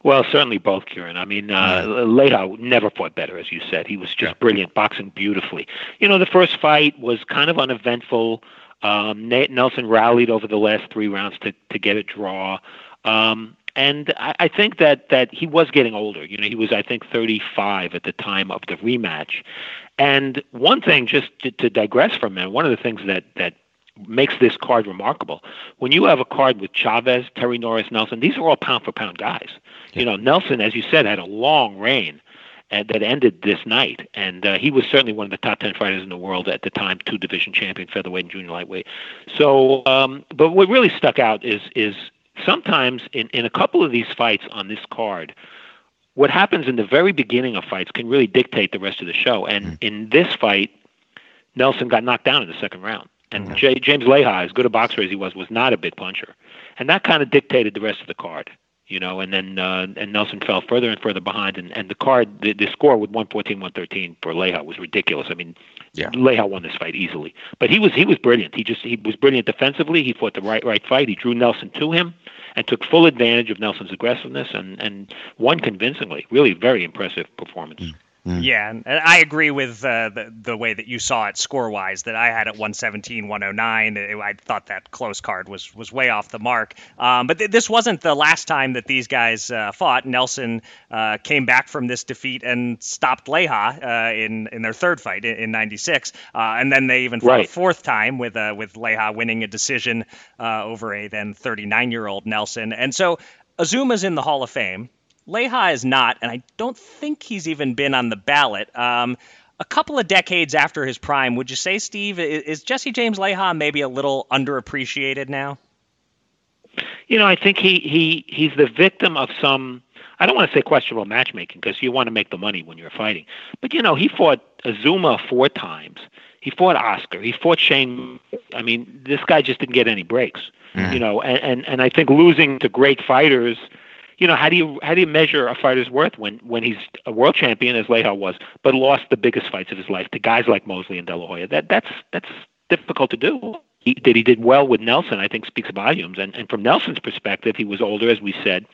Well, certainly both, Kieran. I mean, uh, never fought better, as you said. He was just brilliant, boxing beautifully. You know, the first fight was kind of uneventful. Um, Nate Nelson rallied over the last three rounds to to get a draw. Um, and I, I think that that he was getting older. You know, he was I think 35 at the time of the rematch. And one thing, just to, to digress from him, one of the things that that makes this card remarkable. When you have a card with Chavez, Terry Norris, Nelson, these are all pound for pound guys. Yeah. You know, Nelson, as you said, had a long reign and that ended this night, and uh, he was certainly one of the top ten fighters in the world at the time, two division champion, featherweight and junior lightweight. So, um, but what really stuck out is is sometimes in in a couple of these fights on this card. What happens in the very beginning of fights can really dictate the rest of the show. And mm. in this fight, Nelson got knocked down in the second round. And mm-hmm. J- James Leija, as good a boxer as he was, was not a big puncher, and that kind of dictated the rest of the card. You know, and then uh, and Nelson fell further and further behind, and, and the card, the, the score with 114, 113 for Leija was ridiculous. I mean, yeah. Leija won this fight easily, but he was he was brilliant. He just he was brilliant defensively. He fought the right right fight. He drew Nelson to him, and took full advantage of Nelson's aggressiveness and and won convincingly. Really, very impressive performance. Mm. Mm. Yeah, and I agree with uh, the the way that you saw it score wise. That I had at 117, 109. I thought that close card was was way off the mark. Um, but th- this wasn't the last time that these guys uh, fought. Nelson uh, came back from this defeat and stopped Leija uh, in in their third fight in '96, uh, and then they even fought right. a fourth time with uh, with Leija winning a decision over a then 39 year old Nelson. And so Azuma's in the Hall of Fame. Leija is not, and I don't think he's even been on the ballot. Um, a couple of decades after his prime, would you say, Steve, is Jesse James Leija maybe a little underappreciated now? You know, I think he he he's the victim of some. I don't want to say questionable matchmaking because you want to make the money when you're fighting. But you know, he fought Azuma four times. He fought Oscar. He fought Shane. I mean, this guy just didn't get any breaks. Mm. You know, and, and and I think losing to great fighters you know, how do you how do you measure a fighter's worth when when he's a world champion as Leija was, but lost the biggest fights of his life to guys like Mosley and De La Hoya? That that's that's difficult to do. He, that he did well with Nelson, I think, speaks volumes. And and from Nelson's perspective, he was older, as we said.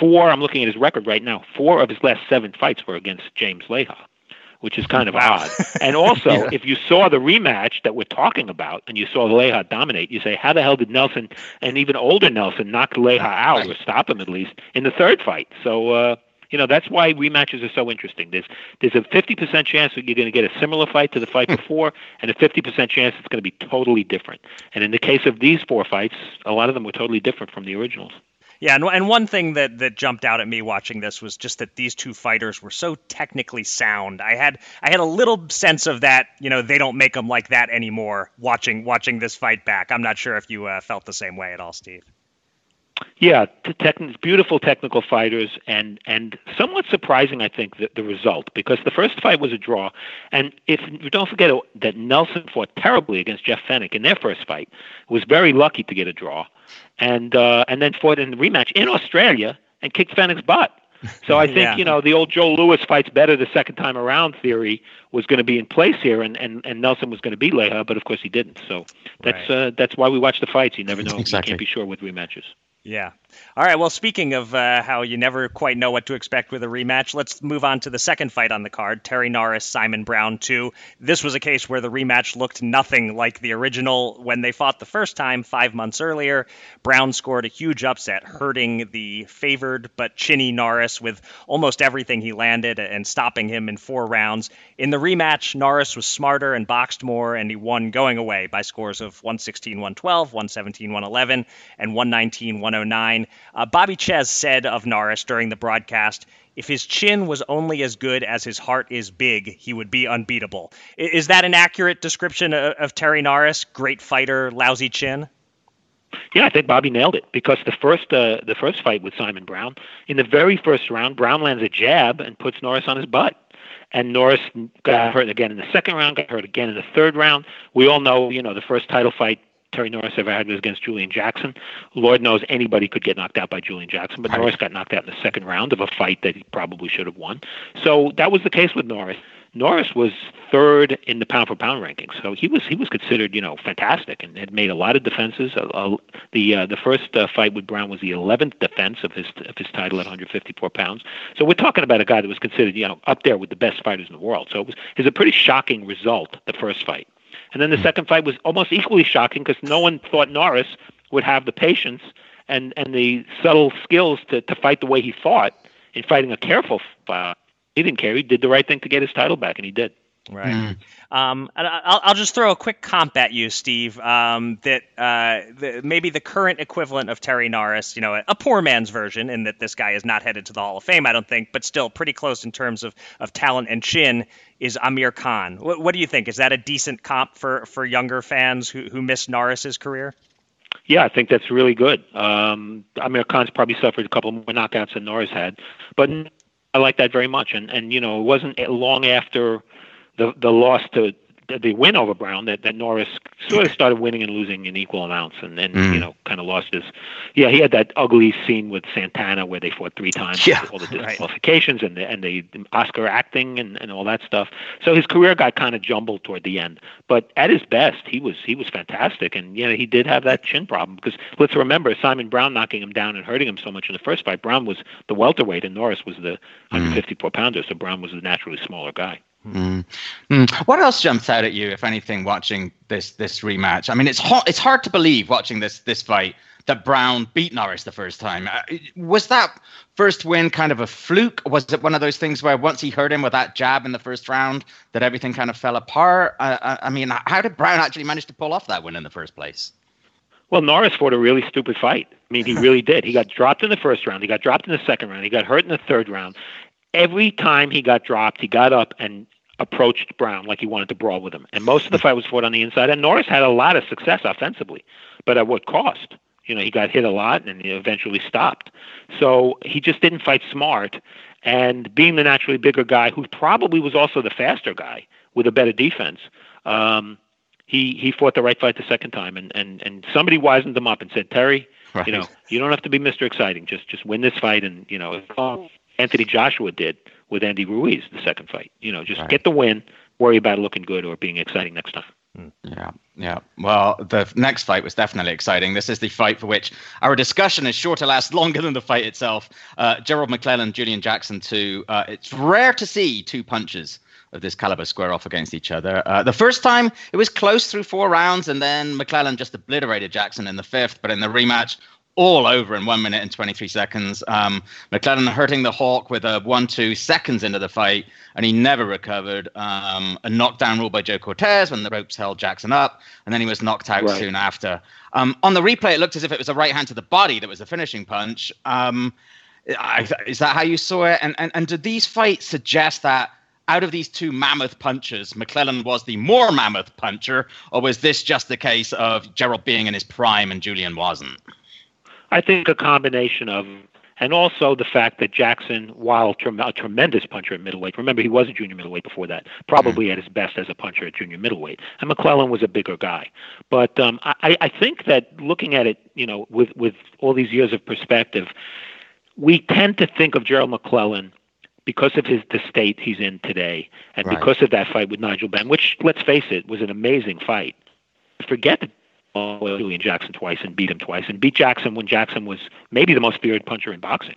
Four, I'm looking at his record right now. Four of his last seven fights were against James Leija which is kind of odd. And also, yeah. if you saw the rematch that we're talking about and you saw Leija dominate, you say, how the hell did Nelson and even older Nelson knock Leija out or stop him at least in the third fight? So, uh, you know, that's why rematches are so interesting. There's there's a 50% chance that you're going to get a similar fight to the fight before, and a 50% chance it's going to be totally different. And in the case of these four fights, a lot of them were totally different from the originals. Yeah, and, and one thing that, that jumped out at me watching this was just that these two fighters were so technically sound. I had I had a little sense of that. You know, they don't make them like that anymore. Watching watching this fight back, I'm not sure if you uh, felt the same way at all, Steve. Yeah, techn- beautiful technical fighters, and and somewhat surprising, I think, the, the result because the first fight was a draw, and if don't forget that Nelson fought terribly against Jeff Fenech in their first fight, was very lucky to get a draw, and uh, and then fought in the rematch in Australia and kicked Fenech's butt. So I think yeah. you know the old Joe Louis fights better the second time around theory was going to be in place here, and, and, and Nelson was going to beat Leija, but of course he didn't. So that's right. uh, that's why we watch the fights. You never know. exactly. You can't be sure with rematches. Yeah. All right. Well, speaking of uh, how you never quite know what to expect with a rematch, let's move on to the second fight on the card Terry Norris, Simon Brown 2. This was a case where the rematch looked nothing like the original when they fought the first time five months earlier. Brown scored a huge upset, hurting the favored but chinny Norris with almost everything he landed and stopping him in four rounds. In the rematch, Norris was smarter and boxed more, and he won going away by scores of 116 112, 117 111, and 119 109. Uh, Bobby Czyz said of Norris during the broadcast, if his chin was only as good as his heart is big, he would be unbeatable. Is that an accurate description of, of Terry Norris? Great fighter, lousy chin? Yeah, I think Bobby nailed it because the first uh, the first fight with Simon Brown, in the very first round, Brown lands a jab and puts Norris on his butt. And Norris got hurt again in the second round, got hurt again in the third round. We all know, you know, the first title fight Terry Norris ever had was against Julian Jackson. Lord knows anybody could get knocked out by Julian Jackson, but right. Norris got knocked out in the second round of a fight that he probably should have won. So that was the case with Norris. Norris was third in the pound for pound rankings, so he was he was considered you know fantastic and had made a lot of defenses. Uh, uh, the uh, the first uh, fight with Brown was the 11th defense of his of his title at 154 pounds. So we're talking about a guy that was considered you know up there with the best fighters in the world. So it was it was a pretty shocking result the first fight, and then the second fight was almost equally shocking because no one thought Norris would have the patience and and the subtle skills to to fight the way he fought in fighting a careful fight he didn't care. He did the right thing to get his title back, and he did. Right. Mm. Um, I'll, I'll just throw a quick comp at you, Steve. Um, that uh, the, maybe the current equivalent of Terry Norris, you know, a, a, poor man's version, in that this guy is not headed to the Hall of Fame, I don't think, but still pretty close in terms of, of talent and chin, is Amir Khan. What, what do you think? Is that a decent comp for, for younger fans who, who missed Norris's career? Yeah, I think that's really good. Um, Amir Khan's probably suffered a couple more knockouts than Norris had, but I like that very much. And and you know, it wasn't long after the the loss to the win over Brown that, that Norris sort of started winning and losing in equal amounts and then mm. you know kind of lost his yeah he had that ugly scene with Santana where they fought three times yeah, all the disqualifications right. and the and the Oscar acting and, and all that stuff so his career got kind of jumbled toward the end but at his best he was he was fantastic and you know he did have that chin problem because let's remember Simon Brown knocking him down and hurting him so much in the first fight Brown was the welterweight and Norris was the 154 mm. pounder so Brown was the naturally smaller guy Mm. Mm. What else jumps out at you, if anything, watching this this rematch? I mean, it's hard, it's hard to believe watching this this fight that Brown beat Norris the first time. Uh, was that first win kind of a fluke? Was it one of those things where once he hurt him with that jab in the first round, that everything kind of fell apart? Uh, I mean, how did Brown actually manage to pull off that win in the first place? Well, Norris fought a really stupid fight. I mean, he really did. He got dropped in the first round. He got dropped in the second round. He got hurt in the third round. Every time he got dropped, he got up and approached Brown like he wanted to brawl with him. And most of the fight was fought on the inside. And Norris had a lot of success offensively, but at what cost? You know, he got hit a lot and he eventually stopped. So he just didn't fight smart. And being the naturally bigger guy, who probably was also the faster guy with a better defense, um, he he fought the right fight the second time. And and and somebody wisened him up and said, Terry, right. you know, you don't have to be Mr. Exciting. Just just win this fight. And you know, Anthony Joshua did with Andy Ruiz the second fight. You know, just right. get the win, worry about looking good or being exciting next time. Hmm. Yeah, yeah. Well, the next fight was definitely exciting. This is the fight for which our discussion is sure to last longer than the fight itself. Uh, Gerald McClellan, Julian Jackson, two. Uh, it's rare to see two punches of this caliber square off against each other. Uh, the first time it was close through four rounds, and then McClellan just obliterated Jackson in the fifth. But in the rematch, all over in one minute and 23 seconds. Um, McClellan hurting the Hawk with a 1 2 seconds into the fight, and he never recovered. Um, a knockdown rule by Joe Cortez when the ropes held Jackson up, and then he was knocked out right. soon after. Um, on the replay, it looked as if it was a right hand to the body that was the finishing punch. Um, I, is that how you saw it? And, and, and did these fights suggest that? Out of these two mammoth punchers, McClellan was the more mammoth puncher, or was this just the case of Gerald being in his prime and Julian wasn't? I think a combination of, and also the fact that Jackson, while a tremendous puncher at middleweight, remember he was a junior middleweight before that, probably at his best as a puncher at junior middleweight, and McClellan was a bigger guy. But um, I, I think that looking at it, you know, with with all these years of perspective, we tend to think of Gerald McClellan because of his the state he's in today, and right. because of that fight with Nigel Benn, which let's face it was an amazing fight. Forget that Julian Jackson twice and beat him twice, and beat Jackson when Jackson was maybe the most feared puncher in boxing.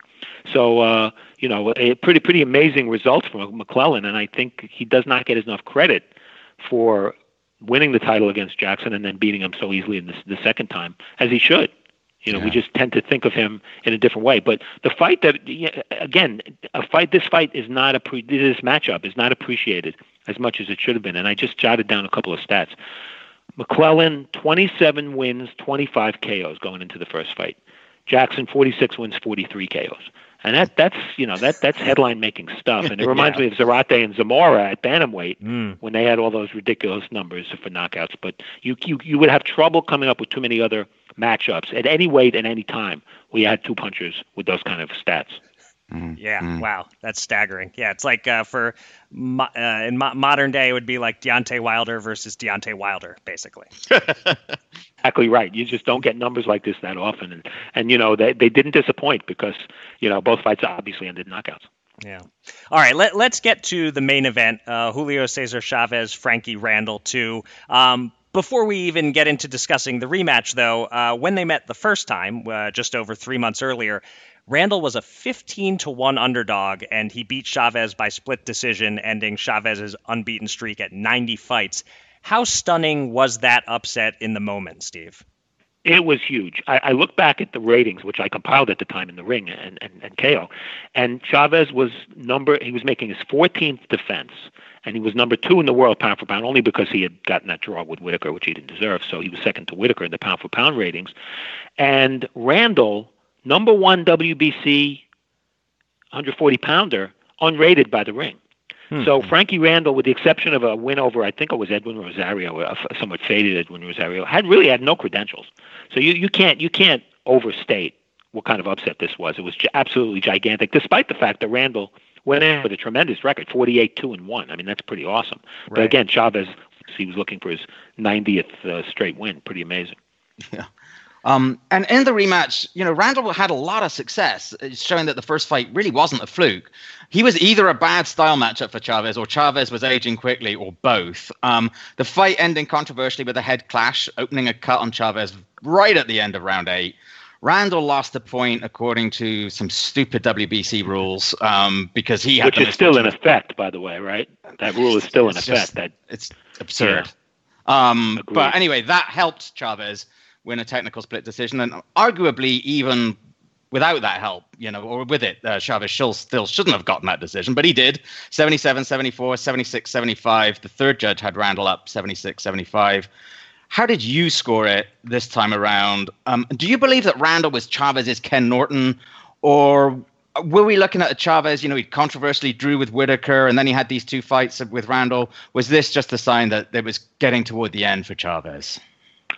So uh, you know, a pretty pretty amazing result from McClellan, and I think he does not get enough credit for winning the title against Jackson and then beating him so easily in the, the second time, as he should. You know, yeah. we just tend to think of him in a different way. But the fight that, again, a fight. This fight is not a pre, this matchup is not appreciated as much as it should have been. And I just jotted down a couple of stats. McClellan, 27 wins, 25 KOs going into the first fight. Jackson 46 wins, 43 KOs. And that that's you know that that's headline making stuff, and it reminds Yeah. me of Zarate and Zamora at bantamweight Mm. when they had all those ridiculous numbers for knockouts. But you you you would have trouble coming up with too many other matchups at any weight at any time. We had two punchers with those kind of stats. Yeah, wow, that's staggering. Yeah, it's like uh, for mo- uh, in mo- modern day, it would be like Deontay Wilder versus Deontay Wilder, basically. Exactly right. You just don't get numbers like this that often, and and you know they they didn't disappoint because you know both fights obviously ended in knockouts. Yeah. All right, let, let's get to the main event uh, Julio Cesar Chavez, Frankie Randall, too. Um, before we even get into discussing the rematch, though, uh, when they met the first time, uh, just over three months earlier, Randall was a 15 to 1 underdog, and he beat Chavez by split decision, ending Chavez's unbeaten streak at 90 fights. How stunning was that upset in the moment, Steve? It was huge. I, I look back at the ratings, which I compiled at the time in the ring and, and, and KO, and Chavez was number. He was making his 14th defense, and he was number two in the world pound for pound, only because he had gotten that draw with Whitaker, which he didn't deserve. So he was second to Whitaker in the pound for pound ratings. And Randall, number one WBC 140 pounder, unrated by the ring. So Frankie Randall, with the exception of a win over, I think it was Edwin Rosario, a somewhat faded Edwin Rosario, had really had no credentials. So you, you can't you can't overstate what kind of upset this was. It was absolutely gigantic, despite the fact that Randall went in with a tremendous record, 48 two and one. I mean that's pretty awesome. But again, Chavez, he was looking for his 90th uh, straight win. Pretty amazing. Um, and in the rematch, you know, Randall had a lot of success, uh, showing that the first fight really wasn't a fluke. He was either a bad style matchup for Chavez, or Chavez was aging quickly, or both. Um, the fight ending controversially with a head clash, opening a cut on Chavez right at the end of round eight. Randall lost the point according to some stupid WBC rules um, because he had Which is still in effect, by the way, right? That rule is still in effect. just- that it's absurd. Um, but anyway, that helped Chavez win a technical split decision, and arguably even without that help, you know, or with it, uh, Chavez still, still shouldn't have gotten that decision, but he did. 77 74, 76 75. The third judge had Randall up 76 75. How did you score it this time around? Um, do you believe that Randall was Chavez's Ken Norton, or were we looking at a Chavez? You know, he controversially drew with Whitaker, and then he had these two fights with Randall. Was this just a sign that it was getting toward the end for Chavez?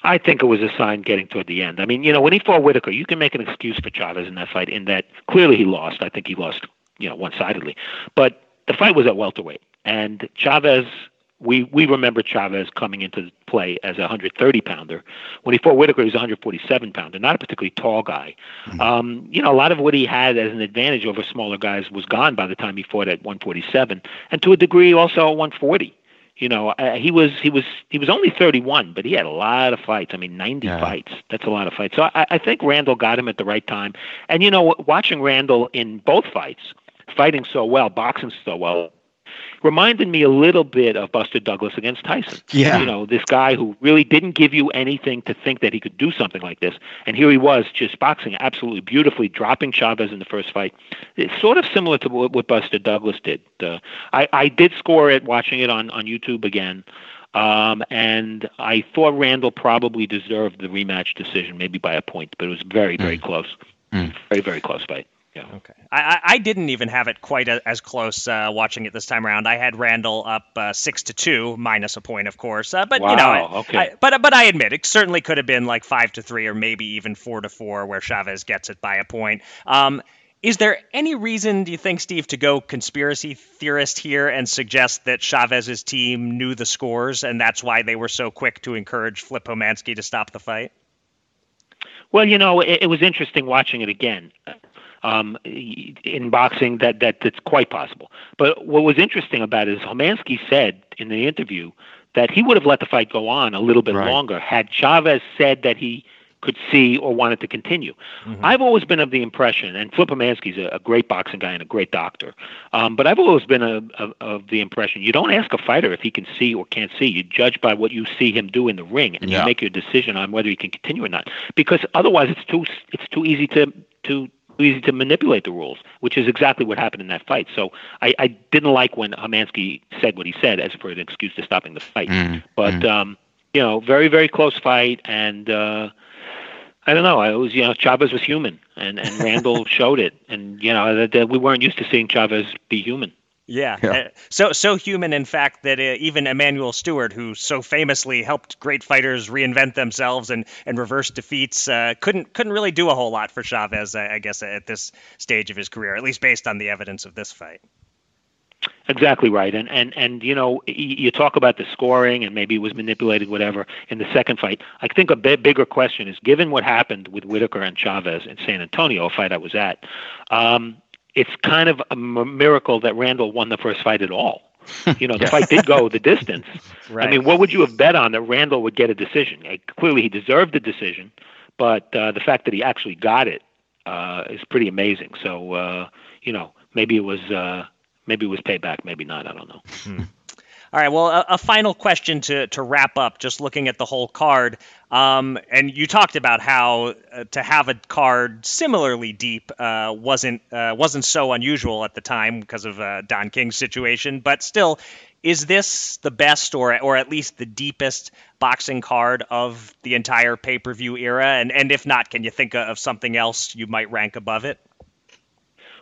I think it was a sign getting toward the end. I mean, you know, when he fought Whitaker, you can make an excuse for Chavez in that fight in that clearly he lost. I think he lost, you know, one-sidedly. But the fight was at welterweight, and Chavez. We we remember Chavez coming into play as a 130 pounder. When he fought Whitaker, he was a 147 pounder, not a particularly tall guy. Um, you know, a lot of what he had as an advantage over smaller guys was gone by the time he fought at 147, and to a degree also at 140 you know uh, he was he was he was only 31 but he had a lot of fights. I mean 90 Yeah. fights. That's a lot of fights. So I, I think randall got him at the right time. And you know watching randall in both fights fighting so well boxing so well reminded me a little bit of Buster Douglas against Tyson. Yeah. You know, this guy who really didn't give you anything to think that he could do something like this. And here he was just boxing absolutely beautifully, dropping Chavez in the first fight. It's sort of similar to what, what Buster Douglas did. Uh, I, I did score it watching it on, on YouTube again. Um, and I thought Randall probably deserved the rematch decision, maybe by a point, but it was very, very close. Very, very close fight. Yeah. Okay. I, I I didn't even have it quite a, as close uh, watching it this time around. I had Randall up uh, six to two, minus a point, of course. Uh, but you know, I- okay. I- but but I admit it certainly could have been like five to three, or maybe even four to four, where Chavez gets it by a point. Um, is there any reason, do you think, Steve, to go conspiracy theorist here and suggest that Chavez's team knew the scores and that's why they were so quick to encourage Flip Homansky to stop the fight? Well, you know, it, it was interesting watching it again. Um, in boxing, that that that's quite possible. But what was interesting about it is Homansky said in the interview that he would have let the fight go on a little bit Right. longer had Chavez said that he could see or wanted to continue. I've always been of the impression, and Flip Homansky's a, a great boxing guy and a great doctor, um, but I've always been a, of of the impression you don't ask a fighter if he can see or can't see. You judge by what you see him do in the ring, and Yeah. you make your decision on whether he can continue or not. Because otherwise, it's too it's too easy to to easy to manipulate the rules, which is exactly what happened in that fight. So I, I didn't like when Homansky said what he said as for an excuse to stopping the fight. Mm, But um, you know, very very close fight, and uh, I don't know. It was you know Chavez was human, and and Randall showed it, and you know that, that we weren't used to seeing Chavez be human. Yeah. yeah. Uh, so so human, in fact, that uh, even Emanuel Steward, who so famously helped great fighters reinvent themselves and, and reverse defeats, uh, couldn't couldn't really do a whole lot for Chavez, I guess, at this stage of his career, at least based on the evidence of this fight. Exactly right, and and and you know you talk about the scoring and maybe it was manipulated, whatever. In the second fight, I think a bit bigger question is given what happened with Whitaker and Chavez in San Antonio, a fight I was at. Um, it's kind of a miracle that Randall won the first fight at all. You know, the fight did go the distance. Right. I mean, what would you have bet on that Randall would get a decision? Like, clearly, he deserved the decision, but uh, the fact that he actually got it uh, is pretty amazing. So, uh, you know, maybe it was uh, maybe it was payback, maybe not. I don't know. Hmm. All right. Well, a, a, final question to, to wrap up, just looking at the whole card. Um, and you talked about how uh, to have a card similarly deep uh, wasn't uh, wasn't so unusual at the time because of uh, Don King's situation. But still, is this the best or or at least the deepest boxing card of the entire pay per view era? And and if not, can you think of something else you might rank above it?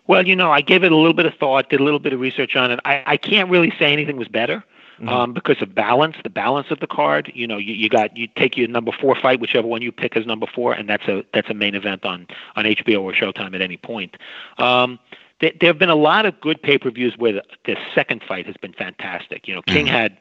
Well, you know, I gave it a little bit of thought, did a little bit of research on it. I, I can't really say anything was better mm-hmm. um, because of balance, the balance of the card. You know, you, you got you take your number four fight, whichever one you pick as number four, and that's a that's a main event on on HBO or Showtime at any point. Um, there, there have been a lot of good pay per views where the, the second fight has been fantastic. You know, King mm-hmm. had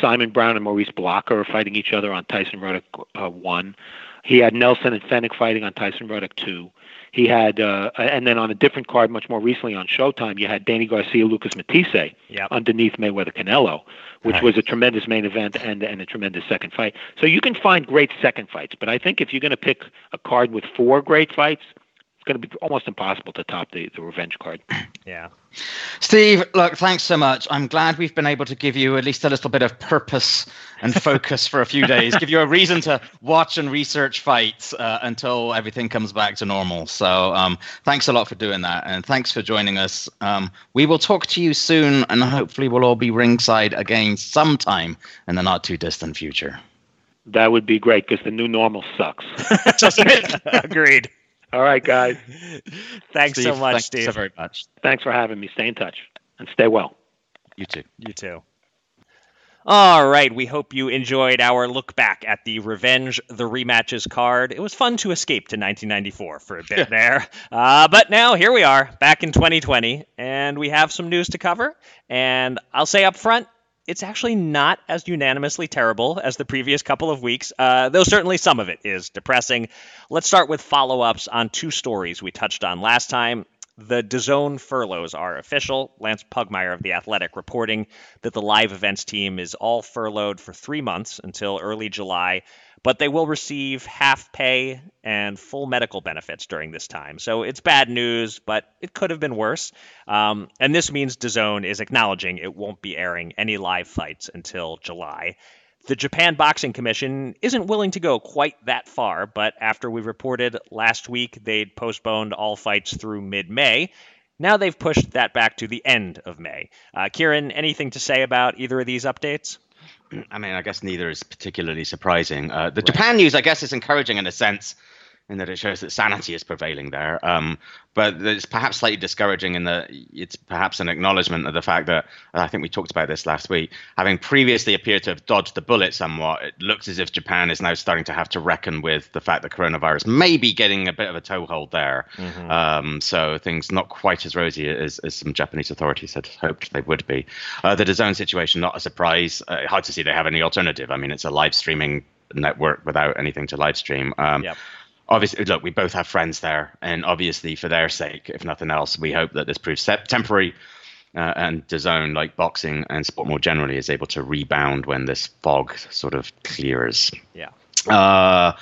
Simon Brown and Maurice Blocker fighting each other on Tyson Ruddock uh, one. He had Nelson and Fenech fighting on Tyson Ruddock two. He had, uh, and then on a different card, much more recently on Showtime, you had Danny Garcia, Lucas Matthysse yep. underneath Mayweather Canelo, which right. was a tremendous main event and and a tremendous second fight. So you can find great second fights, but I think if you're going to pick a card with four great fights, going to be almost impossible to top the, the revenge card. Yeah. Steve, look, thanks so much. I'm glad we've been able to give you at least a little bit of purpose and focus for a few days, give you a reason to watch and research fights uh, until everything comes back to normal. So um, thanks a lot for doing that. And thanks for joining us. Um, we will talk to you soon, and hopefully, we'll all be ringside again sometime in the not too distant future. That would be great because the new normal sucks. Doesn't? Agreed. All right, guys. thanks Steve, so much, Steve. thanks Steve. so very much. Thanks for having me. Stay in touch and stay well. You too. You too. All right, we hope you enjoyed our look back at the Revenge the Rematches card. It was fun to escape to 1994 for a bit there. Uh, but now here we are, back in 2020, and we have some news to cover. And I'll say up front, it's actually not as unanimously terrible as the previous couple of weeks, uh, though certainly some of it is depressing. Let's start with follow ups on two stories we touched on last time. The DAZN furloughs are official. Lance Pugmire of The Athletic reporting that the live events team is all furloughed for three months until early July but they will receive half pay and full medical benefits during this time. So it's bad news, but it could have been worse. Um, and this means DAZN is acknowledging it won't be airing any live fights until July. The Japan Boxing Commission isn't willing to go quite that far, but after we reported last week they'd postponed all fights through mid May, now they've pushed that back to the end of May. Uh, Kieran, anything to say about either of these updates? I mean, I guess neither is particularly surprising. Uh, the right. Japan news, I guess, is encouraging in a sense in that it shows that sanity is prevailing there. Um, but it's perhaps slightly discouraging in that it's perhaps an acknowledgement of the fact that I think we talked about this last week. Having previously appeared to have dodged the bullet somewhat, it looks as if Japan is now starting to have to reckon with the fact that coronavirus may be getting a bit of a toehold there. Mm-hmm. Um, so things not quite as rosy as, as some Japanese authorities had hoped they would be. Uh, the DAZN situation, not a surprise. Uh, hard to see they have any alternative. I mean, it's a live streaming network without anything to live stream. Um, yep obviously, look, we both have friends there, and obviously, for their sake, if nothing else, we hope that this proves temporary. Uh, and DAZN, like boxing and sport more generally, is able to rebound when this fog sort of clears. Yeah. Uh,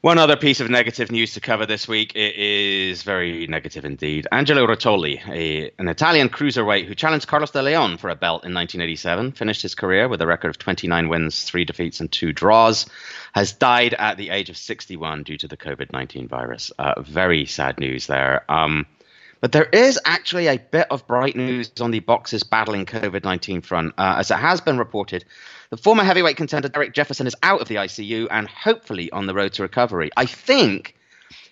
one other piece of negative news to cover this week it is very negative indeed. Angelo Rottoli, a, an Italian cruiserweight who challenged Carlos De Leon for a belt in 1987, finished his career with a record of 29 wins, three defeats, and two draws, has died at the age of 61 due to the COVID 19 virus. Uh, very sad news there. Um, But there is actually a bit of bright news on the boxers battling COVID 19 front. Uh, as it has been reported, the former heavyweight contender Derrick Jefferson is out of the ICU and hopefully on the road to recovery. I think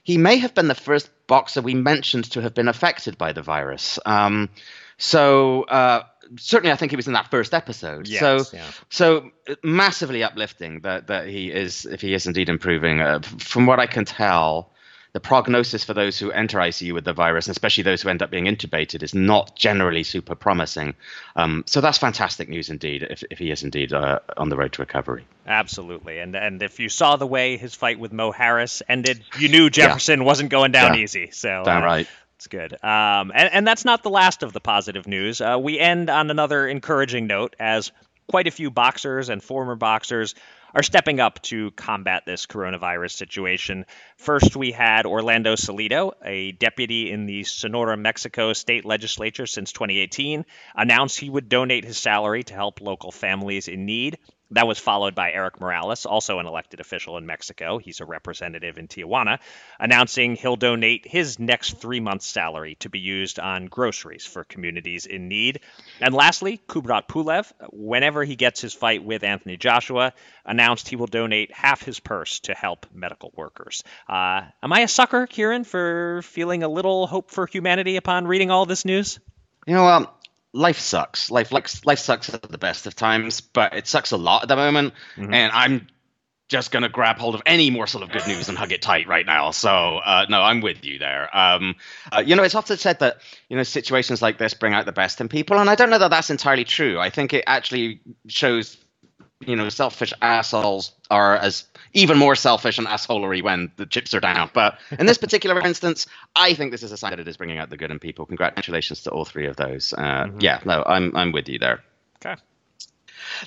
he may have been the first boxer we mentioned to have been affected by the virus. Um, so, uh, certainly I think he was in that first episode. Yes, so yeah. so massively uplifting that that he is if he is indeed improving. Uh, from what I can tell, the prognosis for those who enter ICU with the virus, and especially those who end up being intubated, is not generally super promising. Um, so that's fantastic news indeed. If, if he is indeed uh, on the road to recovery. Absolutely, and and if you saw the way his fight with Mo Harris ended, you knew Jefferson wasn't going down Yeah. easy. So Damn uh, right. It's good. Um, and, and that's not the last of the positive news. Uh, we end on another encouraging note as quite a few boxers and former boxers are stepping up to combat this coronavirus situation. First, we had Orlando Salido, a deputy in the Sonora, Mexico state legislature since 2018, announce he would donate his salary to help local families in need. That was followed by Erik Morales, also an elected official in Mexico. He's a representative in Tijuana, announcing he'll donate his next three months' salary to be used on groceries for communities in need. And lastly, Kubrat Pulev, whenever he gets his fight with Anthony Joshua, announced he will donate half his purse to help medical workers. Uh, am I a sucker, Kieran, for feeling a little hope for humanity upon reading all this news? You know what? Life sucks. Life, life, life sucks at the best of times, but it sucks a lot at the moment. Mhm. And I'm just gonna grab hold of any morsel of good news and hug it tight right now. So uh, no, I'm with you there. Um, uh, you know, it's often said that you know situations like this bring out the best in people, and I don't know that that's entirely true. I think it actually shows you know selfish assholes are as even more selfish and assholery when the chips are down. But in this particular instance, I think this is a sign that it is bringing out the good in people. Congratulations to all three of those. Uh, Yeah, no, I'm I'm with you there. Okay.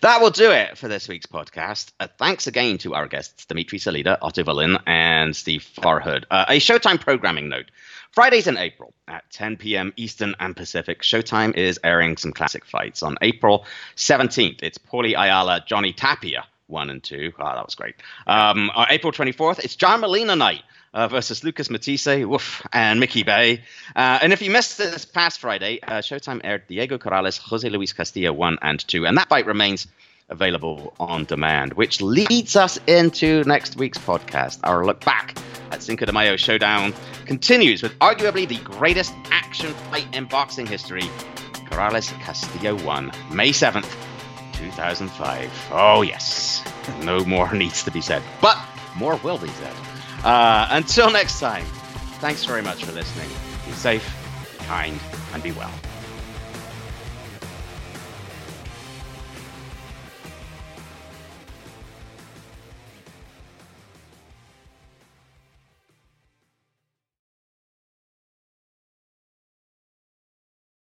That will do it for this week's podcast. Uh, thanks again to our guests, Dmitry Salita, Otto Wallin, and Steve Farhood. Uh, a Showtime programming note. Fridays in April at 10 p.m. Eastern and Pacific, Showtime is airing some classic fights. On April 17th, it's Paulie Ayala, Johnny Tapia, 1 and 2. Oh, that was great. Um, on April 24th, it's John Molina night. Uh, versus Lucas Matthysse, woof, and Mickey Bey. Uh, and if you missed this past Friday, uh, Showtime aired Diego Corrales, Jose Luis Castillo 1 and 2. And that fight remains available on demand, which leads us into next week's podcast. Our look back at Cinco de Mayo Showdown continues with arguably the greatest action fight in boxing history Corrales Castillo 1, May 7th, 2005. Oh, yes. No more needs to be said, but more will be said. Uh, until next time, thanks very much for listening. Be safe, be kind, and be well.